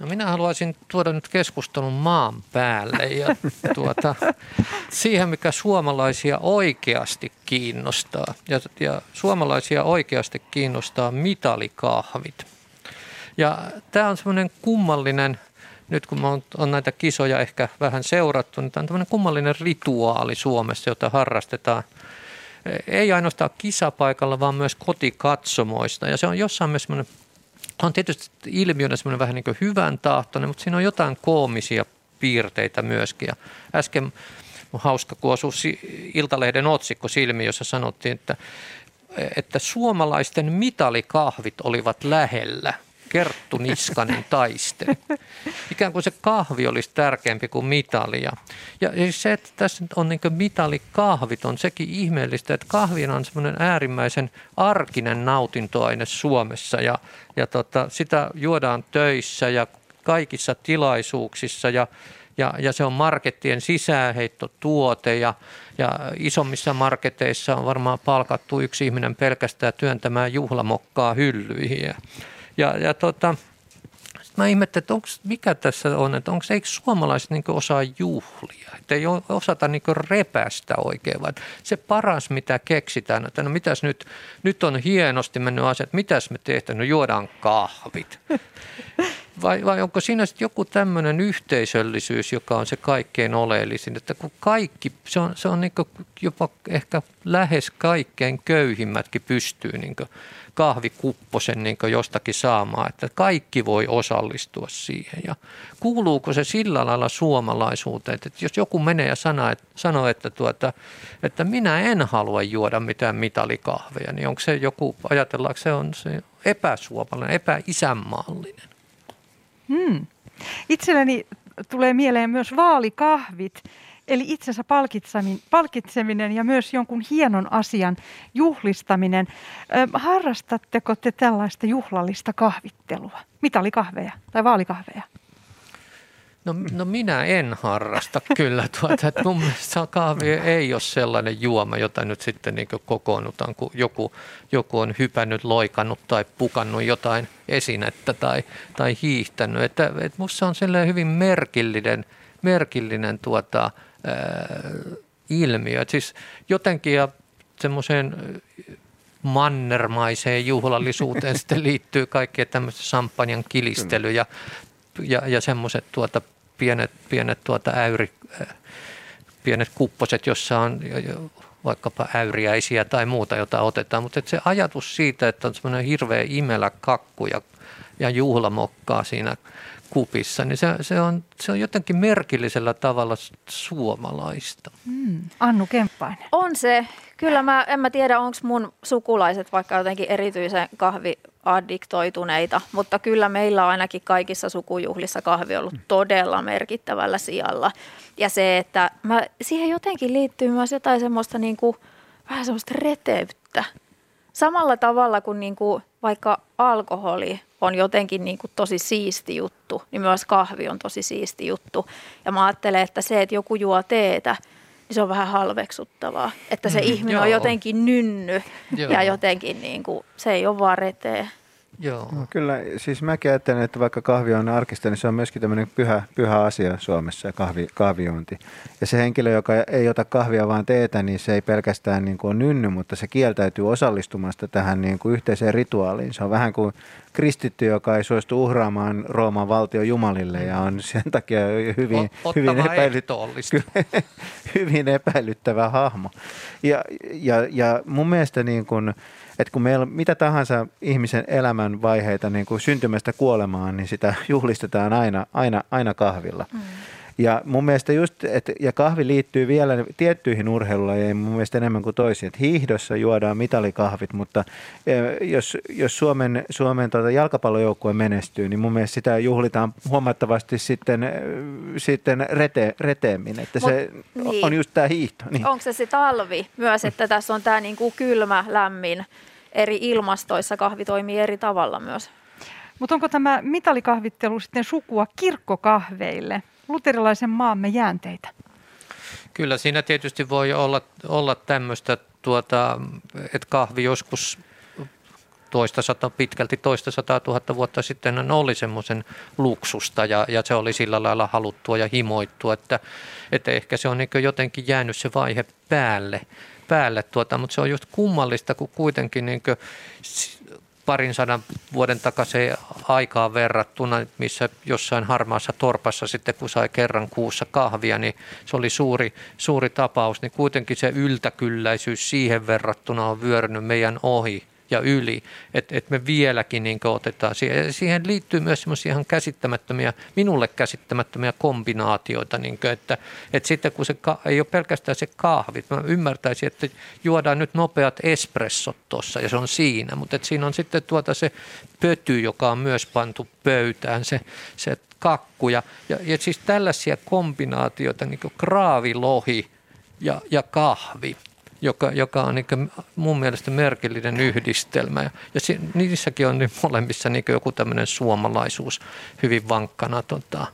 No minä haluaisin tuoda nyt keskustelun maan päälle ja [laughs] tuota, siihen, mikä suomalaisia oikeasti kiinnostaa. Ja, ja suomalaisia oikeasti kiinnostaa mitalikahvit. Ja tämä on semmoinen kummallinen nyt kun on, on näitä kisoja ehkä vähän seurattu, niin tämä on tämmöinen kummallinen rituaali Suomessa, jota harrastetaan ei ainoastaan kisapaikalla, vaan myös kotikatsomoista. Ja se on jossain myös semmoinen, on tietysti ilmiönä semmoinen vähän niin kuin hyvän tahtoinen, mutta siinä on jotain koomisia piirteitä myöskin. Ja äsken on hauska, kun osui Iltalehden otsikko silmi, jossa sanottiin, että, että suomalaisten mitalikahvit olivat lähellä – Kerttu Niskanen taisteli. Ikään kuin se kahvi olisi tärkeämpi kuin mitali. Ja, siis se, että tässä on niin mitalikahvit, on sekin ihmeellistä, että kahvi on semmoinen äärimmäisen arkinen nautintoaine Suomessa. Ja, ja tota, sitä juodaan töissä ja kaikissa tilaisuuksissa ja ja, ja se on markettien sisäänheittotuote ja, ja isommissa marketeissa on varmaan palkattu yksi ihminen pelkästään työntämään juhlamokkaa hyllyihin. Ja, ja tota, mä ihmettelin, että onks, mikä tässä on, että onko eikö suomalaiset niin osaa juhlia, että ei osata niin repästä oikein, vaan se paras mitä keksitään, että no mitäs nyt, nyt on hienosti mennyt asiat, mitäs me tehdään, no juodaan kahvit. [laughs] Vai, vai onko siinä sitten joku tämmöinen yhteisöllisyys, joka on se kaikkein oleellisin, että kun kaikki, se on, se on niin jopa ehkä lähes kaikkein köyhimmätkin pystyy niin kahvikupposen niin jostakin saamaan, että kaikki voi osallistua siihen. Ja kuuluuko se sillä lailla suomalaisuuteen, että jos joku menee ja sanoo, että, sanoo, että, tuota, että minä en halua juoda mitään mitalikahveja, niin onko se joku, ajatellaanko se on se epäsuomalainen, epäisänmaallinen? Hmm. Itselleni tulee mieleen myös vaalikahvit. Eli itsensä palkitseminen ja myös jonkun hienon asian juhlistaminen. Harrastatteko te tällaista juhlallista kahvittelua? Mitalikahveja tai vaalikahveja? No, no minä en harrasta kyllä tuota, että mun mielestä kahvi ei ole sellainen juoma, jota nyt sitten niin kokoonnutaan, kun joku, joku on hypännyt, loikannut tai pukannut jotain esinettä tai, tai hiihtänyt. Että, että musta on sellainen hyvin merkillinen, merkillinen tuota, ilmiö. Et siis jotenkin ja semmoiseen mannermaiseen juhlallisuuteen [laughs] sitten liittyy kaikkea tämmöistä sampanjan kilistely ja, ja, ja semmoiset tuota pienet, pienet tuota äyri, pienet kupposet, jossa on vaikkapa äyriäisiä tai muuta, jota otetaan. Mutta se ajatus siitä, että on semmoinen hirveä imelä kakku ja, ja juhlamokkaa siinä kupissa, niin se, se, on, se on jotenkin merkillisellä tavalla suomalaista. Mm. Annu Kemppainen. On se. Kyllä mä, en mä tiedä, onko mun sukulaiset vaikka jotenkin erityisen kahvi addiktoituneita, mutta kyllä meillä on ainakin kaikissa sukujuhlissa kahvi ollut todella merkittävällä sijalla. Ja se, että mä, siihen jotenkin liittyy myös jotain semmoista niin kuin, vähän semmoista reteyttä. Samalla tavalla kuin, niin kuin vaikka alkoholi on jotenkin niin kuin tosi siisti juttu, niin myös kahvi on tosi siisti juttu. Ja mä ajattelen, että se, että joku juo teetä, niin se on vähän halveksuttavaa. Että se mm, ihminen on jotenkin nynny joo. ja jotenkin niin kuin, se ei ole vaan reteä. Joo. No, kyllä, siis mäkin ajattelen, että vaikka kahvi on arkista, niin se on myöskin tämmöinen pyhä, pyhä asia Suomessa, kahvi, kahviointi. Ja se henkilö, joka ei ota kahvia vaan teetä, niin se ei pelkästään niin kuin ole nynny, mutta se kieltäytyy osallistumasta tähän niin kuin yhteiseen rituaaliin. Se on vähän kuin kristitty, joka ei suostu uhraamaan Rooman valtion jumalille ja on sen takia hyvin, hyvin, epäilyt, [laughs] hyvin epäilyttävä hahmo. Ja, ja, ja mun mielestä niin kuin, että kun meillä on mitä tahansa ihmisen elämän vaiheita niin kuin syntymästä kuolemaan, niin sitä juhlistetaan aina, aina, aina kahvilla. Mm. Ja mun mielestä just, että, ja kahvi liittyy vielä tiettyihin urheilulajeihin mun mielestä enemmän kuin toisiin. Että hiihdossa juodaan mitalikahvit, mutta e, jos, jos Suomen, Suomen tuota jalkapallojoukkue menestyy, niin mun mielestä sitä juhlitaan huomattavasti sitten, e, sitten rete, reteemmin. Että Mut, se niin. on just tämä hiihto. Niin. Onko se se talvi myös, että tässä on tämä niinku kylmä, lämmin, eri ilmastoissa kahvi toimii eri tavalla myös? Mutta onko tämä mitalikahvittelu sitten sukua kirkkokahveille? Luterilaisen maamme jäänteitä? Kyllä siinä tietysti voi olla, olla tämmöistä, tuota, että kahvi joskus toista sata, pitkälti toista sataa tuhatta vuotta sitten oli semmoisen luksusta ja, ja se oli sillä lailla haluttua ja himoittua, että, että ehkä se on niin jotenkin jäänyt se vaihe päälle, päälle tuota, mutta se on just kummallista, kun kuitenkin niin parin sadan vuoden takaisin aikaan verrattuna, missä jossain harmaassa torpassa sitten kun sai kerran kuussa kahvia, niin se oli suuri, suuri tapaus, niin kuitenkin se yltäkylläisyys siihen verrattuna on vyörynyt meidän ohi ja yli, että et me vieläkin niin otetaan siihen. Siihen liittyy myös semmoisia ihan käsittämättömiä, minulle käsittämättömiä kombinaatioita, niin kuin, että, että sitten kun se ei ole pelkästään se kahvit, mä ymmärtäisin, että juodaan nyt nopeat espressot tuossa ja se on siinä, mutta että siinä on sitten tuota se pöty, joka on myös pantu pöytään, se, se kakku. Ja, ja, ja siis tällaisia kombinaatioita, niin kuin kraavilohi ja, ja kahvi, joka, joka on niin mun mielestä merkillinen yhdistelmä. Ja, si, niissäkin on niin molemmissa niin joku tämmöinen suomalaisuus hyvin vankkana. Tota,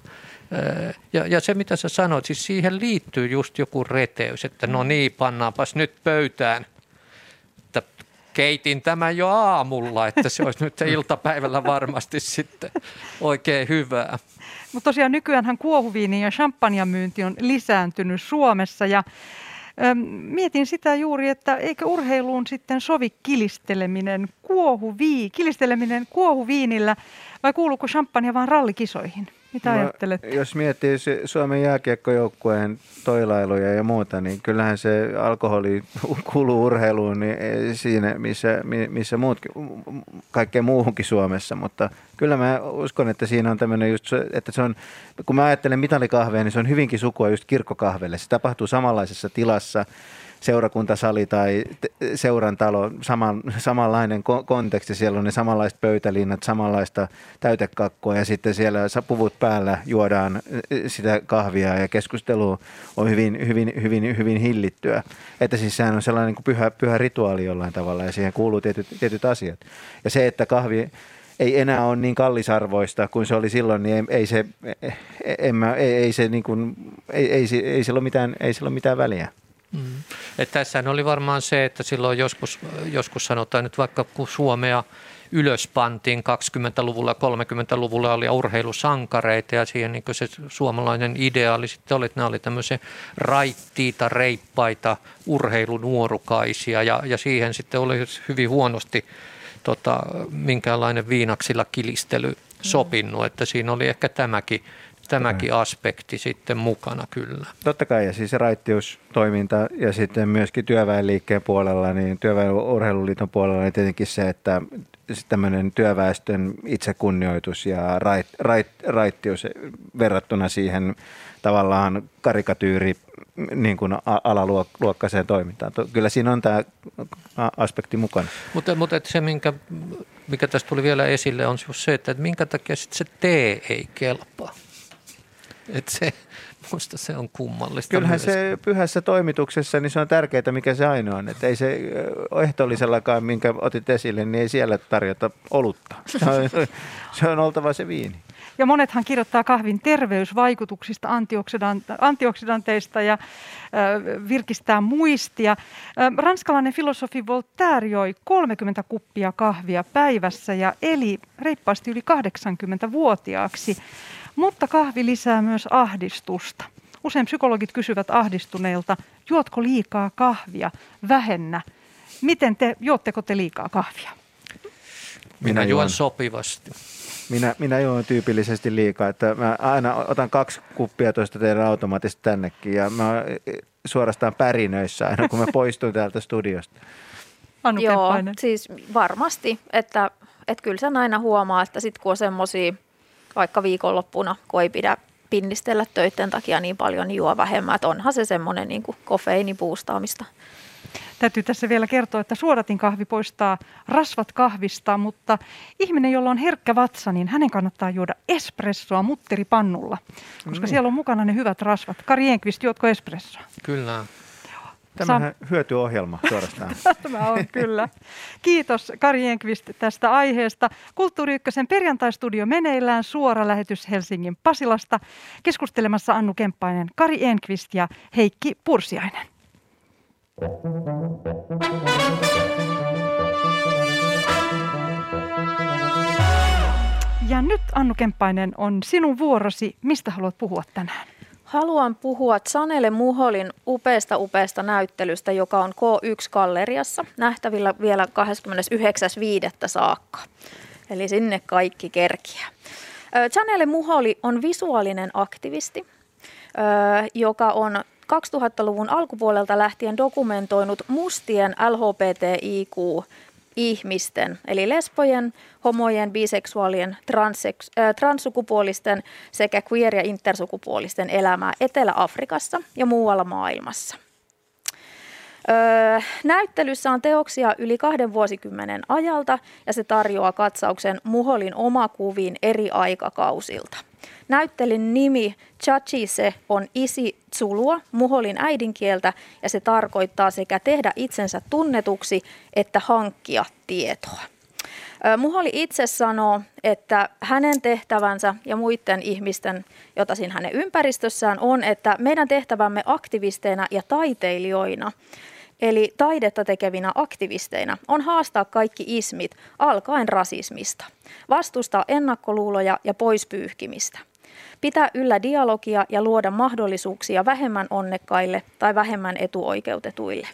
ja, ja se, mitä sä sanoit, siis siihen liittyy just joku reteys, että no niin, pannaanpas nyt pöytään. Että keitin tämän jo aamulla, että se olisi nyt iltapäivällä varmasti sitten oikein hyvää. Mutta tosiaan nykyään kuohuviini ja champagne myynti on lisääntynyt Suomessa ja Mietin sitä juuri, että eikö urheiluun sitten sovi kilisteleminen, kuohuvii, kilisteleminen kuohuviinillä vai kuuluuko champagne vaan rallikisoihin? Mitä no, ajattelet? Jos miettii Suomen jääkiekkojoukkueen toilailuja ja muuta, niin kyllähän se alkoholi kuuluu urheiluun niin siinä, missä, missä muutkin, kaikkeen muuhunkin Suomessa. Mutta kyllä mä uskon, että siinä on tämmöinen just, että se on, kun mä ajattelen mitalikahvea, niin se on hyvinkin sukua just kirkkokahvelle. Se tapahtuu samanlaisessa tilassa seurakuntasali tai seurantalo, saman, samanlainen konteksti, siellä on ne samanlaiset pöytälinnat, samanlaista täytekakkua ja sitten siellä puvut päällä juodaan sitä kahvia ja keskustelu on hyvin, hyvin, hyvin, hyvin hillittyä. Että siis sehän on sellainen kuin pyhä, pyhä rituaali jollain tavalla ja siihen kuuluu tietyt, tietyt asiat. Ja se, että kahvi ei enää ole niin kallisarvoista kuin se oli silloin, niin ei, ei se, en mä, ei, ei se niin kuin, ei, ei, ei, sillä ole mitään, ei sillä ole mitään väliä. Mm. Että tässähän oli varmaan se, että silloin joskus, joskus sanotaan nyt vaikka kun Suomea ylöspantiin 20-luvulla ja 30-luvulla oli urheilusankareita ja siihen niin se suomalainen ideaali sitten oli, että nämä oli tämmöisiä raittiita, reippaita urheilunuorukaisia ja, ja siihen sitten oli hyvin huonosti tota, minkäänlainen viinaksilla kilistely sopinut, että siinä oli ehkä tämäkin tämäkin aspekti sitten mukana kyllä. Totta kai, ja siis raittiustoiminta ja sitten myöskin työväenliikkeen puolella, niin työväen urheiluliiton puolella niin tietenkin se, että tämmöinen työväestön itsekunnioitus ja rait, rait, raittius verrattuna siihen tavallaan karikatyyri niin kuin alaluokkaiseen toimintaan. Kyllä siinä on tämä aspekti mukana. Mutta, mutta se, minkä, mikä tästä tuli vielä esille, on se, että minkä takia sit se tee ei kelpaa. Että se, musta se on kummallista. Kyllähän myös. se pyhässä toimituksessa, niin se on tärkeää, mikä se ainoa on. Että ei se ehtoollisellakaan, minkä otit esille, niin ei siellä tarjota olutta. [laughs] Se on, se on oltava se viini. Ja monethan kirjoittaa kahvin terveysvaikutuksista, antioksidanteista ja virkistää muistia. ranskalainen filosofi Voltaire joi 30 kuppia kahvia päivässä ja eli reippaasti yli 80-vuotiaaksi. Mutta kahvi lisää myös ahdistusta. Usein psykologit kysyvät ahdistuneilta, juotko liikaa kahvia, vähennä. Miten te, juotteko te liikaa kahvia? Minä, Minä juon sopivasti. Minä, minä juon tyypillisesti liikaa, että mä aina otan kaksi kuppia tuosta teidän automaatista tännekin ja mä suorastaan pärinöissä aina, kun mä [laughs] poistun täältä studiosta. Anu Joo, siis varmasti, että, että kyllä sen aina huomaa, että sitten kun on semmoisia vaikka viikonloppuna, kun ei pidä pinnistellä töiden takia niin paljon, niin juo vähemmän. Että onhan se semmoinen niin kofeiinipuustaamista. Täytyy tässä vielä kertoa, että suodatin kahvi poistaa rasvat kahvista, mutta ihminen, jolla on herkkä vatsa, niin hänen kannattaa juoda espressoa mutteripannulla, koska mm. siellä on mukana ne hyvät rasvat. Kari Enqvist, juotko espressoa? Kyllä. Tämähän Sam... hyötyohjelma suorastaan. [laughs] Tämä on kyllä. Kiitos Kari Enqvist tästä aiheesta. Kulttuuri Ykkösen perjantaistudio meneillään suora lähetys Helsingin Pasilasta. Keskustelemassa Annu Kemppainen, Kari Enqvist ja Heikki Pursiainen. Ja nyt Annu Kemppainen on sinun vuorosi. Mistä haluat puhua tänään? Haluan puhua Sanele Muholin upeasta upeasta näyttelystä, joka on K1-galleriassa nähtävillä vielä 29.5. saakka. Eli sinne kaikki kerkiä. Chanele Muholi on visuaalinen aktivisti, joka on 2000-luvun alkupuolelta lähtien dokumentoinut mustien LHBTIQ ihmisten, eli lesbojen, homojen, biseksuaalien, transseks, äh, transsukupuolisten sekä queer- ja intersukupuolisten elämää Etelä-Afrikassa ja muualla maailmassa. Öö, näyttelyssä on teoksia yli kahden vuosikymmenen ajalta ja se tarjoaa katsauksen Muholin omakuviin eri aikakausilta. Näyttelyn nimi Chachise on isi Zulua, Muholin äidinkieltä, ja se tarkoittaa sekä tehdä itsensä tunnetuksi että hankkia tietoa. Muholi itse sanoo, että hänen tehtävänsä ja muiden ihmisten, jota siinä hänen ympäristössään on, että meidän tehtävämme aktivisteina ja taiteilijoina, eli taidetta tekevinä aktivisteina, on haastaa kaikki ismit alkaen rasismista, vastustaa ennakkoluuloja ja poispyyhkimistä – pitää yllä dialogia ja luoda mahdollisuuksia vähemmän onnekkaille tai vähemmän etuoikeutetuille.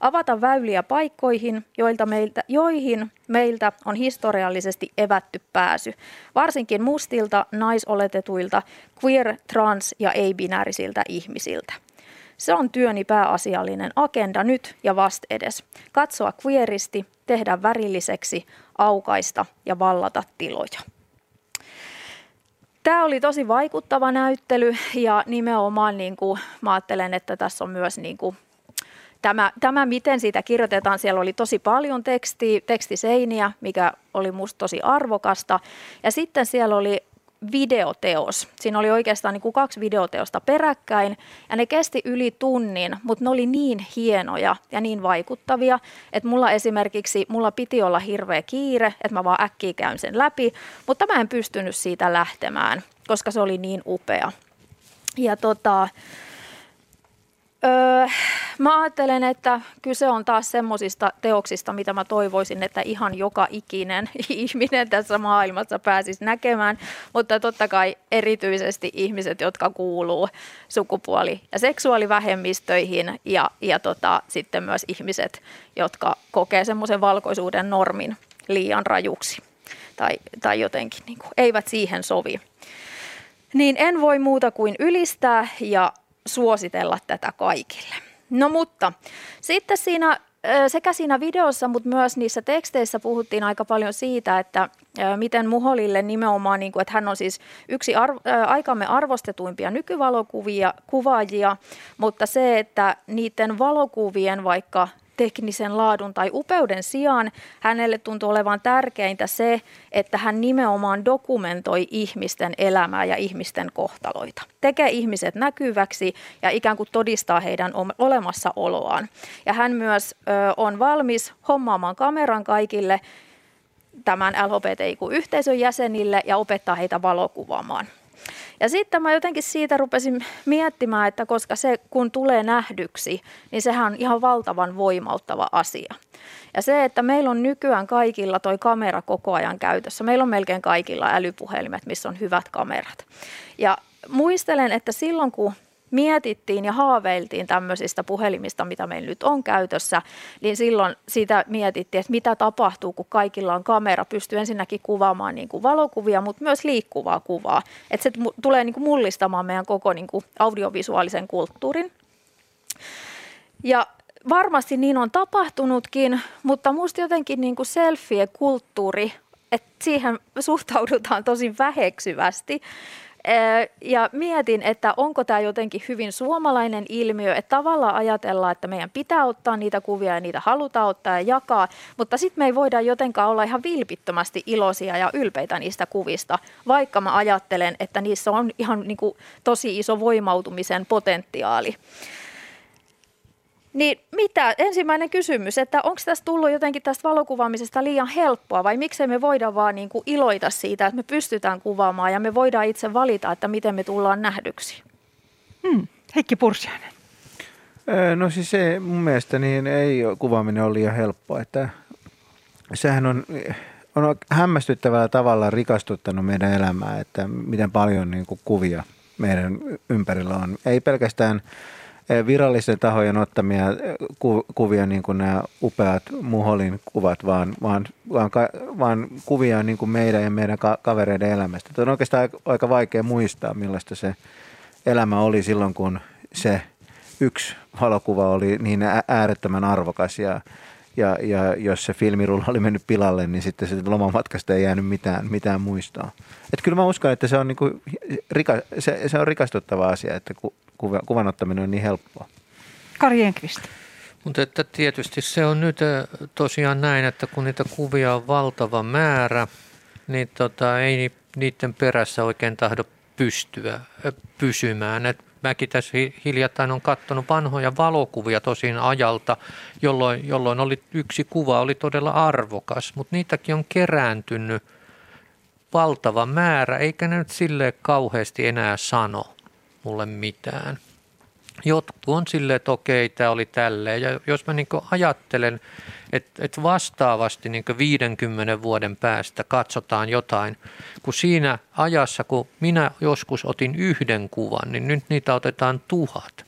Avata väyliä paikkoihin, joilta meiltä, joihin meiltä on historiallisesti evätty pääsy, varsinkin mustilta, naisoletetuilta, queer, trans ja ei-binäärisiltä ihmisiltä. Se on työni pääasiallinen agenda nyt ja vast edes. Katsoa queeristi, tehdä värilliseksi, aukaista ja vallata tiloja. Tämä oli tosi vaikuttava näyttely ja nimenomaan niin kuin, mä ajattelen, että tässä on myös niin kuin, tämä, tämä, miten siitä kirjoitetaan, siellä oli tosi paljon tekstiä, tekstiseiniä, mikä oli musta tosi arvokasta. Ja sitten siellä oli videoteos. Siinä oli oikeastaan niin kuin kaksi videoteosta peräkkäin ja ne kesti yli tunnin, mutta ne oli niin hienoja ja niin vaikuttavia, että mulla esimerkiksi, mulla piti olla hirveä kiire, että mä vaan äkkiä käyn sen läpi, mutta mä en pystynyt siitä lähtemään, koska se oli niin upea. Ja tota, Öö, mä ajattelen, että kyse on taas semmoisista teoksista, mitä mä toivoisin, että ihan joka ikinen [laughs] ihminen tässä maailmassa pääsisi näkemään, mutta totta kai erityisesti ihmiset, jotka kuuluu sukupuoli- ja seksuaalivähemmistöihin ja, ja tota, sitten myös ihmiset, jotka kokee semmoisen valkoisuuden normin liian rajuksi tai, tai jotenkin niin kuin, eivät siihen sovi. niin en voi muuta kuin ylistää ja suositella tätä kaikille. No mutta sitten siinä sekä siinä videossa, mutta myös niissä teksteissä puhuttiin aika paljon siitä, että miten Muholille nimenomaan, niin kuin, että hän on siis yksi arvo, aikamme arvostetuimpia nykyvalokuvia, kuvaajia, mutta se, että niiden valokuvien vaikka teknisen laadun tai upeuden sijaan hänelle tuntuu olevan tärkeintä se, että hän nimenomaan dokumentoi ihmisten elämää ja ihmisten kohtaloita. Tekee ihmiset näkyväksi ja ikään kuin todistaa heidän olemassaoloaan. Ja hän myös ö, on valmis hommaamaan kameran kaikille tämän LHBTIQ-yhteisön jäsenille ja opettaa heitä valokuvaamaan. Ja sitten mä jotenkin siitä rupesin miettimään, että koska se kun tulee nähdyksi, niin sehän on ihan valtavan voimauttava asia. Ja se, että meillä on nykyään kaikilla toi kamera koko ajan käytössä. Meillä on melkein kaikilla älypuhelimet, missä on hyvät kamerat. Ja muistelen, että silloin kun mietittiin ja haaveiltiin tämmöisistä puhelimista, mitä meillä nyt on käytössä, niin silloin sitä mietittiin, että mitä tapahtuu, kun kaikilla on kamera, pystyy ensinnäkin kuvaamaan niin kuin valokuvia, mutta myös liikkuvaa kuvaa. Että se tulee niin kuin mullistamaan meidän koko niin kuin audiovisuaalisen kulttuurin. Ja varmasti niin on tapahtunutkin, mutta musta jotenkin niin kuin selfie-kulttuuri, että siihen suhtaudutaan tosi väheksyvästi. Ja mietin, että onko tämä jotenkin hyvin suomalainen ilmiö, että tavallaan ajatellaan, että meidän pitää ottaa niitä kuvia ja niitä halutaan ottaa ja jakaa, mutta sitten me ei voida jotenkaan olla ihan vilpittömästi iloisia ja ylpeitä niistä kuvista, vaikka mä ajattelen, että niissä on ihan niin kuin tosi iso voimautumisen potentiaali. Niin mitä, ensimmäinen kysymys, että onko tästä tullut jotenkin tästä valokuvaamisesta liian helppoa vai miksei me voida vaan niin kuin iloita siitä, että me pystytään kuvaamaan ja me voidaan itse valita, että miten me tullaan nähdyksi? Hmm. Heikki Pursiainen. No siis se mun mielestä niin ei kuvaaminen ole liian helppoa, että sehän on, on hämmästyttävällä tavalla rikastuttanut meidän elämää, että miten paljon niin kuin kuvia meidän ympärillä on. Ei pelkästään virallisten tahojen ottamia eh, ku, kuvia, niin kuin nämä upeat Muholin kuvat, vaan, vaan, vaan, vaan kuvia niin kuin meidän ja meidän ka- kavereiden elämästä. Tämä on oikeastaan aika vaikea muistaa, millaista se elämä oli silloin, kun se yksi valokuva oli niin äärettömän arvokas ja, ja, ja jos se filmirulla oli mennyt pilalle, niin sitten se lomamatkasta ei jäänyt mitään, mitään muistoa. Että kyllä mä uskon, että se on, niin kuin, rika, se, se on rikastuttava asia, että ku, kuva, kuvan ottaminen on niin helppoa. Kari Enqvist. Mutta että tietysti se on nyt tosiaan näin, että kun niitä kuvia on valtava määrä, niin tota, ei niiden perässä oikein tahdo pystyä pysymään. Et mäkin tässä hiljattain on katsonut vanhoja valokuvia tosin ajalta, jolloin, jolloin oli, yksi kuva oli todella arvokas, mutta niitäkin on kerääntynyt valtava määrä, eikä ne nyt silleen kauheasti enää sano mulle mitään. Jotkut on silleen, että okei, tämä oli tälleen. Ja jos mä niin ajattelen, että, että vastaavasti niin 50 vuoden päästä katsotaan jotain, kun siinä ajassa, kun minä joskus otin yhden kuvan, niin nyt niitä otetaan tuhat.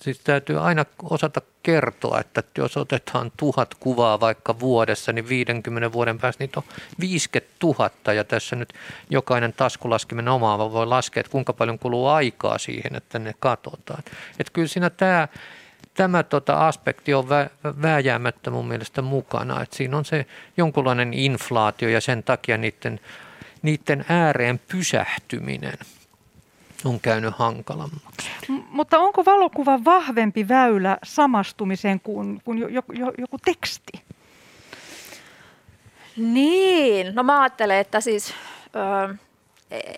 Siis täytyy aina osata kertoa, että jos otetaan tuhat kuvaa vaikka vuodessa, niin 50 vuoden päästä niitä on 50 000 ja tässä nyt jokainen taskulaskimen omaava voi laskea, että kuinka paljon kuluu aikaa siihen, että ne katsotaan. Että kyllä siinä tämä, tämä tota aspekti on vä, vääjäämättä mun mielestä mukana, että siinä on se jonkunlainen inflaatio ja sen takia niiden, niiden ääreen pysähtyminen – on käynyt hankalammaksi. Mutta onko valokuva vahvempi väylä samastumiseen kuin, kuin jo, jo, jo, joku teksti? Niin, no mä ajattelen, että siis ö,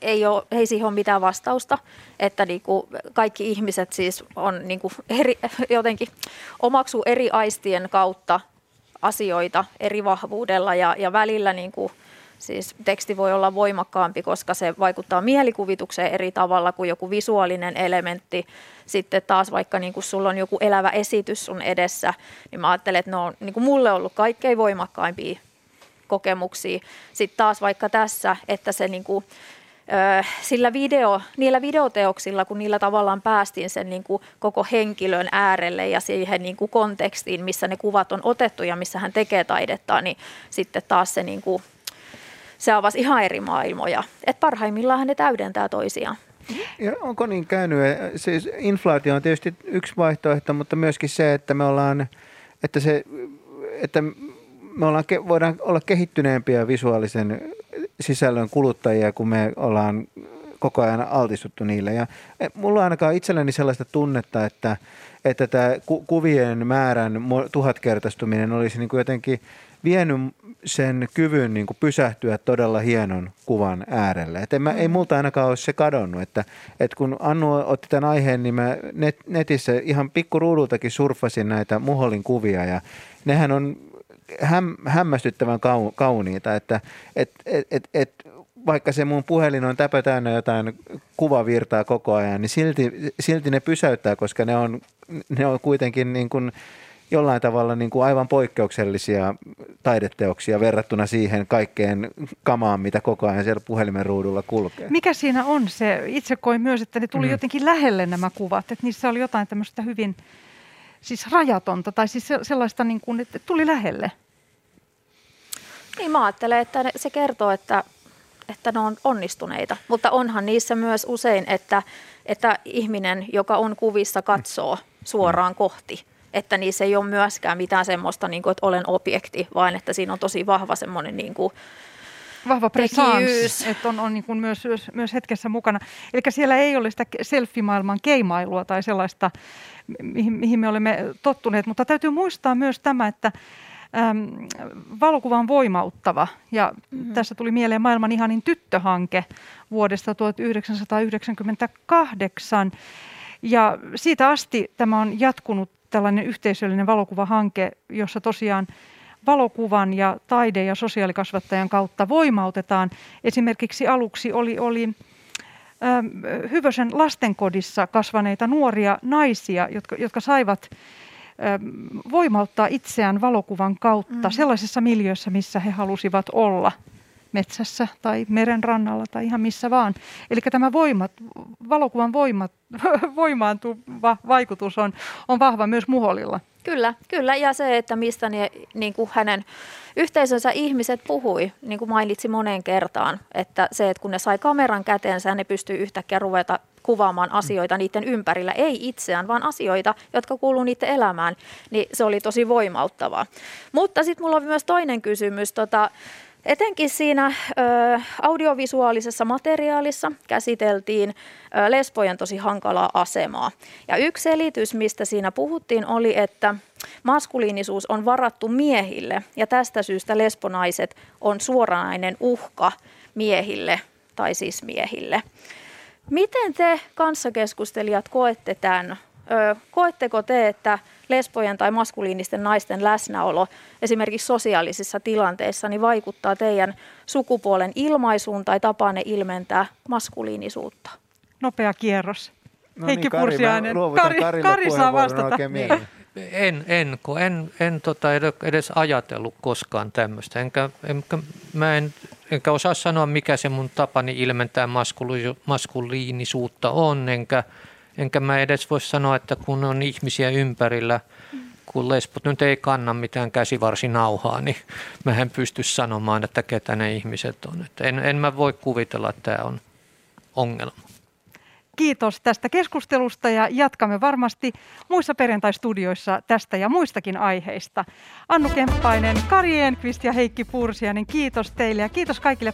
ei, ole, ei siihen ole mitään vastausta, että niinku kaikki ihmiset siis on niinku eri, jotenkin omaksuu eri aistien kautta asioita eri vahvuudella ja, ja välillä niinku, Siis teksti voi olla voimakkaampi, koska se vaikuttaa mielikuvitukseen eri tavalla kuin joku visuaalinen elementti. Sitten taas vaikka niin kuin sulla on joku elävä esitys sun edessä, niin mä ajattelen, että ne on niin mulle ollut kaikkein voimakkaimpia kokemuksia. Sitten taas vaikka tässä, että se niin kuin, sillä video, niillä videoteoksilla, kun niillä tavallaan päästiin sen niin kuin koko henkilön äärelle ja siihen niin kuin kontekstiin, missä ne kuvat on otettu ja missä hän tekee taidetta, niin sitten taas se niin kuin se avasi ihan eri maailmoja. Et parhaimmillaan ne täydentää toisiaan. Ja onko niin käynyt? Siis inflaatio on tietysti yksi vaihtoehto, mutta myöskin se, että me ollaan, että se, että me ollaan, voidaan olla kehittyneempiä visuaalisen sisällön kuluttajia, kun me ollaan koko ajan altistuttu niille. Ja e, mulla on ainakaan itselleni sellaista tunnetta, että, että tämä ku, kuvien määrän tuhatkertaistuminen olisi niin kuin jotenkin vienyt sen kyvyn niin kuin pysähtyä todella hienon kuvan äärelle. Et en mä, ei mm. multa ainakaan ole se kadonnut, että, että kun Annu otti tämän aiheen, niin mä net, netissä ihan pikkuruudultakin surffasin näitä Muholin kuvia ja nehän on häm, hämmästyttävän kauniita, että et, et, et, et, vaikka se mun puhelin on täpö täynnä jotain kuvavirtaa koko ajan, niin silti, silti ne pysäyttää, koska ne on, ne on kuitenkin niin kuin jollain tavalla niin kuin aivan poikkeuksellisia taideteoksia verrattuna siihen kaikkeen kamaan, mitä koko ajan siellä puhelimen ruudulla kulkee. Mikä siinä on se? Itse koin myös, että ne tuli mm. jotenkin lähelle nämä kuvat, että niissä oli jotain tämmöistä hyvin siis rajatonta tai siis sellaista, niin kuin, että tuli lähelle. Niin mä ajattelen, että se kertoo, että, että ne on onnistuneita, mutta onhan niissä myös usein, että, että ihminen, joka on kuvissa, katsoo suoraan kohti että niissä ei ole myöskään mitään semmoista, niin kuin, että olen objekti, vaan että siinä on tosi vahva semmoinen niin kuin, vahva presence, että on, on niin kuin myös, myös hetkessä mukana. Eli siellä ei ole sitä selfie-maailman keimailua tai sellaista, mihin, mihin me olemme tottuneet, mutta täytyy muistaa myös tämä, että äm, valokuva on voimauttava. Ja mm-hmm. tässä tuli mieleen maailman ihanin tyttöhanke vuodesta 1998. Ja siitä asti tämä on jatkunut tällainen yhteisöllinen valokuvahanke, jossa tosiaan valokuvan ja taide- ja sosiaalikasvattajan kautta voimautetaan. Esimerkiksi aluksi oli, oli ähm, Hyvösen lastenkodissa kasvaneita nuoria naisia, jotka, jotka saivat ähm, voimauttaa itseään valokuvan kautta mm. sellaisessa miljöössä, missä he halusivat olla metsässä tai meren rannalla tai ihan missä vaan. Eli tämä voimat, valokuvan voimat, [laughs] voimaantuva vaikutus on, on vahva myös Muholilla. Kyllä, kyllä. Ja se, että mistä ne, niin kuin hänen yhteisönsä ihmiset puhui, niin kuin mainitsi moneen kertaan, että se, että kun ne sai kameran käteensä, ne pystyy yhtäkkiä ruveta kuvaamaan asioita niiden ympärillä, ei itseään, vaan asioita, jotka kuuluu niiden elämään, niin se oli tosi voimauttavaa. Mutta sitten mulla on myös toinen kysymys. Tota, Etenkin siinä ö, audiovisuaalisessa materiaalissa käsiteltiin ö, lesbojen tosi hankalaa asemaa. Ja yksi selitys, mistä siinä puhuttiin, oli, että maskuliinisuus on varattu miehille ja tästä syystä lesbonaiset on suoranainen uhka miehille tai siis miehille. Miten te kanssakeskustelijat koette tämän? Koetteko te, että lesbojen tai maskuliinisten naisten läsnäolo esimerkiksi sosiaalisissa tilanteissa niin vaikuttaa teidän sukupuolen ilmaisuun tai tapaanne ilmentää maskuliinisuutta? Nopea kierros. No Heikki niin, Kari, Pursiainen. Kari, Kari saa vastata. En, en, kun en, en tota edes ajatellut koskaan tämmöistä. Enkä, enkä, mä en, enkä osaa sanoa, mikä se mun tapani ilmentää maskuliinisuutta on, enkä, Enkä mä edes voi sanoa, että kun on ihmisiä ympärillä, kun lesbot nyt ei kanna mitään käsivarsinauhaa, niin mä en pysty sanomaan, että ketä ne ihmiset on. Että en, en mä voi kuvitella, että tämä on ongelma. Kiitos tästä keskustelusta ja jatkamme varmasti muissa perjantaistudioissa tästä ja muistakin aiheista. Annu Kemppainen, Kari Enqvist ja Heikki Pursianen, kiitos teille ja kiitos kaikille